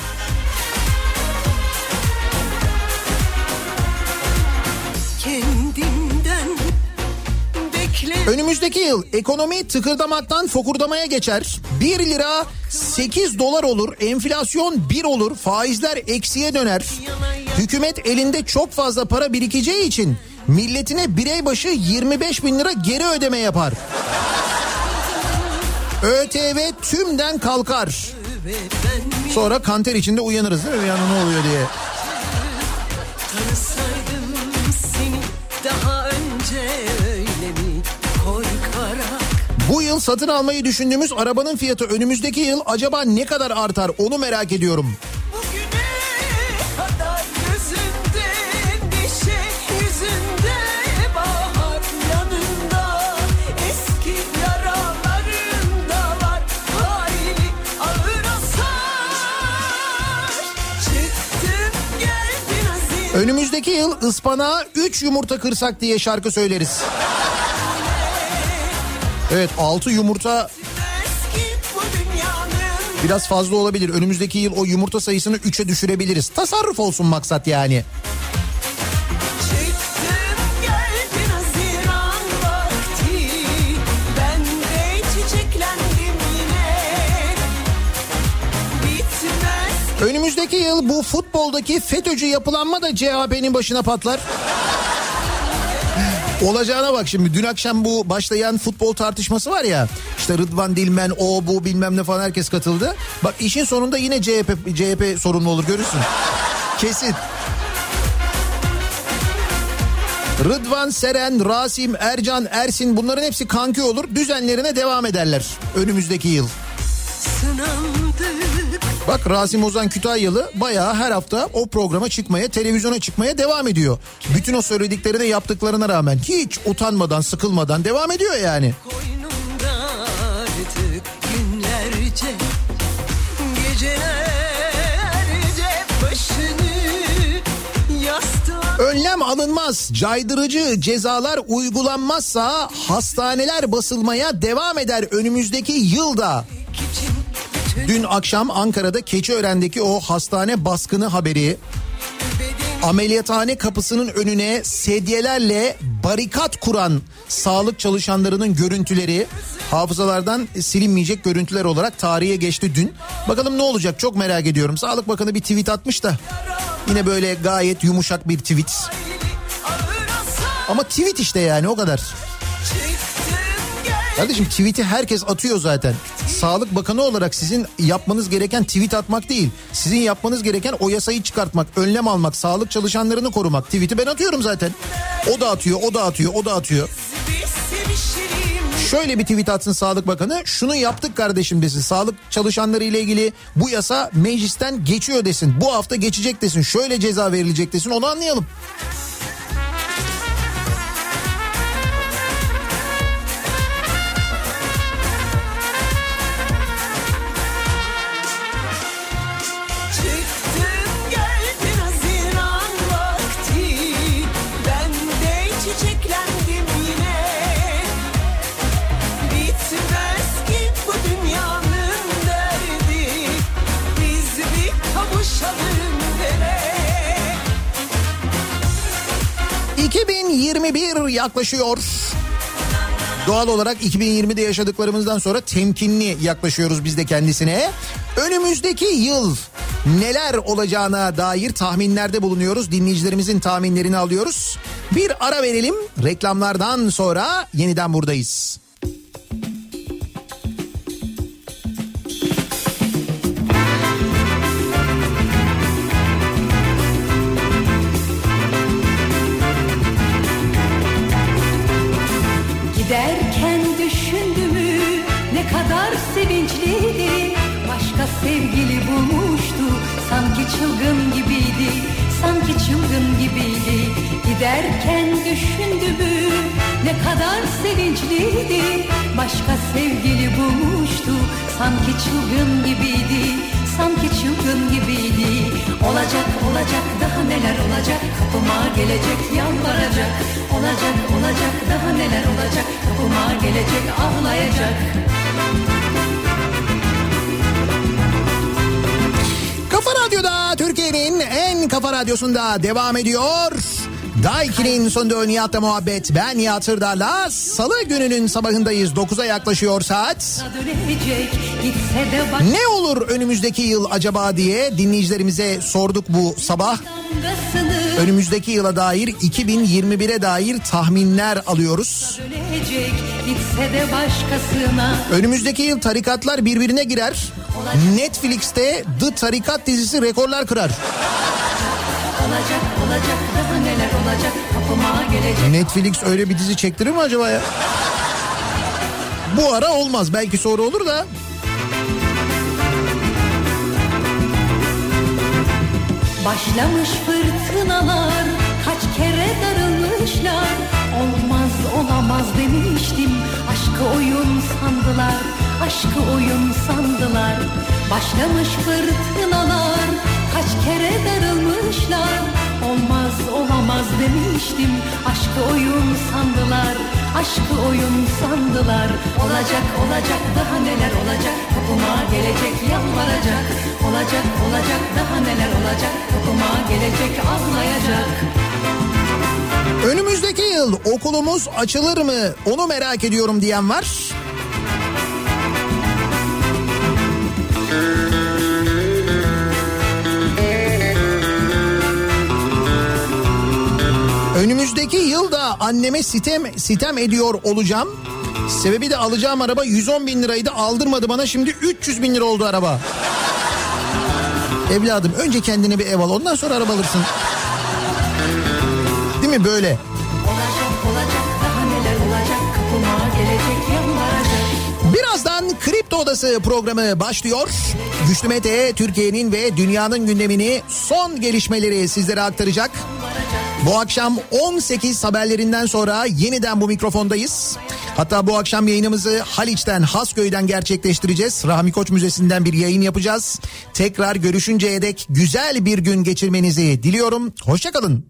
Önümüzdeki yıl ekonomi tıkırdamaktan fokurdamaya geçer. 1 lira 8 dolar olur, enflasyon 1 olur, faizler eksiye döner. Hükümet elinde çok fazla para birikeceği için milletine birey başı 25 bin lira geri ödeme yapar. ÖTV tümden kalkar. Sonra kanter içinde uyanırız değil mi? Yani ne oluyor diye. Tanısaydım seni daha Bu yıl satın almayı düşündüğümüz arabanın fiyatı önümüzdeki yıl acaba ne kadar artar onu merak ediyorum. Önümüzdeki yıl ıspanağa 3 yumurta kırsak diye şarkı söyleriz. Evet 6 yumurta biraz fazla olabilir. Önümüzdeki yıl o yumurta sayısını 3'e düşürebiliriz. Tasarruf olsun maksat yani. Önümüzdeki yıl bu futboldaki FETÖ'cü yapılanma da CHP'nin başına patlar. Olacağına bak şimdi dün akşam bu başlayan futbol tartışması var ya işte Rıdvan Dilmen o bu bilmem ne falan herkes katıldı. Bak işin sonunda yine CHP CHP sorumlu olur görürsün. Kesin. Rıdvan Seren, Rasim, Ercan, Ersin bunların hepsi kanki olur. Düzenlerine devam ederler önümüzdeki yıl. sınandık Bak Rasim Ozan Kütahyalı bayağı her hafta o programa çıkmaya, televizyona çıkmaya devam ediyor. Bütün o söylediklerine yaptıklarına rağmen hiç utanmadan, sıkılmadan devam ediyor yani. Günlerce Önlem alınmaz, caydırıcı cezalar uygulanmazsa hastaneler basılmaya devam eder önümüzdeki yılda. Dün akşam Ankara'da Keçiören'deki o hastane baskını haberi ameliyathane kapısının önüne sedyelerle barikat kuran sağlık çalışanlarının görüntüleri hafızalardan silinmeyecek görüntüler olarak tarihe geçti dün. Bakalım ne olacak çok merak ediyorum. Sağlık Bakanı bir tweet atmış da yine böyle gayet yumuşak bir tweet. Ama tweet işte yani o kadar. Kardeşim tweet'i herkes atıyor zaten. Sağlık Bakanı olarak sizin yapmanız gereken tweet atmak değil. Sizin yapmanız gereken o yasayı çıkartmak, önlem almak, sağlık çalışanlarını korumak. Tweet'i ben atıyorum zaten. O da atıyor, o da atıyor, o da atıyor. Şöyle bir tweet atsın Sağlık Bakanı. Şunu yaptık kardeşim desin. Sağlık çalışanları ile ilgili bu yasa meclisten geçiyor desin. Bu hafta geçecek desin. Şöyle ceza verilecek desin. Onu anlayalım. 2021 yaklaşıyor. Doğal olarak 2020'de yaşadıklarımızdan sonra temkinli yaklaşıyoruz biz de kendisine. Önümüzdeki yıl neler olacağına dair tahminlerde bulunuyoruz. Dinleyicilerimizin tahminlerini alıyoruz. Bir ara verelim. Reklamlardan sonra yeniden buradayız. Çılgın gibiydi Sanki çılgın gibiydi. Giderken düşündümü ne kadar sevinçliydi. Başka sevgili bulmuştu sanki çılgın gibiydi Sanki çılgın gibiydi. Olacak olacak daha neler olacak? Kapıma gelecek yalvaracak. Olacak olacak daha neler olacak? Kapıma gelecek ağlayacak Kafa Radyo'da Türkiye'nin en kafa radyosunda devam ediyor. Daiki'nin sonunda Nihat'la muhabbet. Ben Nihat Hırdar'la Salı gününün sabahındayız. 9'a yaklaşıyor saat. Ne olur önümüzdeki yıl acaba diye dinleyicilerimize sorduk bu sabah. Önümüzdeki yıla dair 2021'e dair tahminler alıyoruz. Önümüzdeki yıl tarikatlar birbirine girer. Netflix'te The Tarikat dizisi rekorlar kırar. Olacak olacak daha neler olacak Kapıma gelecek Netflix öyle bir dizi çektirir mi acaba ya? Bu ara olmaz belki sonra olur da. Başlamış fırtınalar kaç kere darılmışlar Olmaz olamaz demiştim aşkı oyun sandılar Aşkı oyun sandılar. Başlamış fırtınalar kaç kere darılmışlar. Olmaz olamaz demiştim aşkı oyun sandılar Aşkı oyun sandılar. Olacak olacak daha neler olacak? Kapıma gelecek yalvaracak. Olacak olacak daha neler olacak? Kapıma gelecek ağlayacak Önümüzdeki yıl okulumuz açılır mı onu merak ediyorum diyen var. Önümüzdeki yılda anneme sitem sitem ediyor olacağım. Sebebi de alacağım araba 110 bin liraydı aldırmadı bana şimdi 300 bin lira oldu araba. Evladım önce kendine bir ev al ondan sonra araba alırsın. Mi böyle? Birazdan Kripto Odası programı başlıyor. Güçlü Mete Türkiye'nin ve dünyanın gündemini son gelişmeleri sizlere aktaracak. Bu akşam 18 haberlerinden sonra yeniden bu mikrofondayız. Hatta bu akşam yayınımızı Haliç'ten Hasköy'den gerçekleştireceğiz. Rahmi Koç Müzesi'nden bir yayın yapacağız. Tekrar görüşünceye dek güzel bir gün geçirmenizi diliyorum. Hoşçakalın.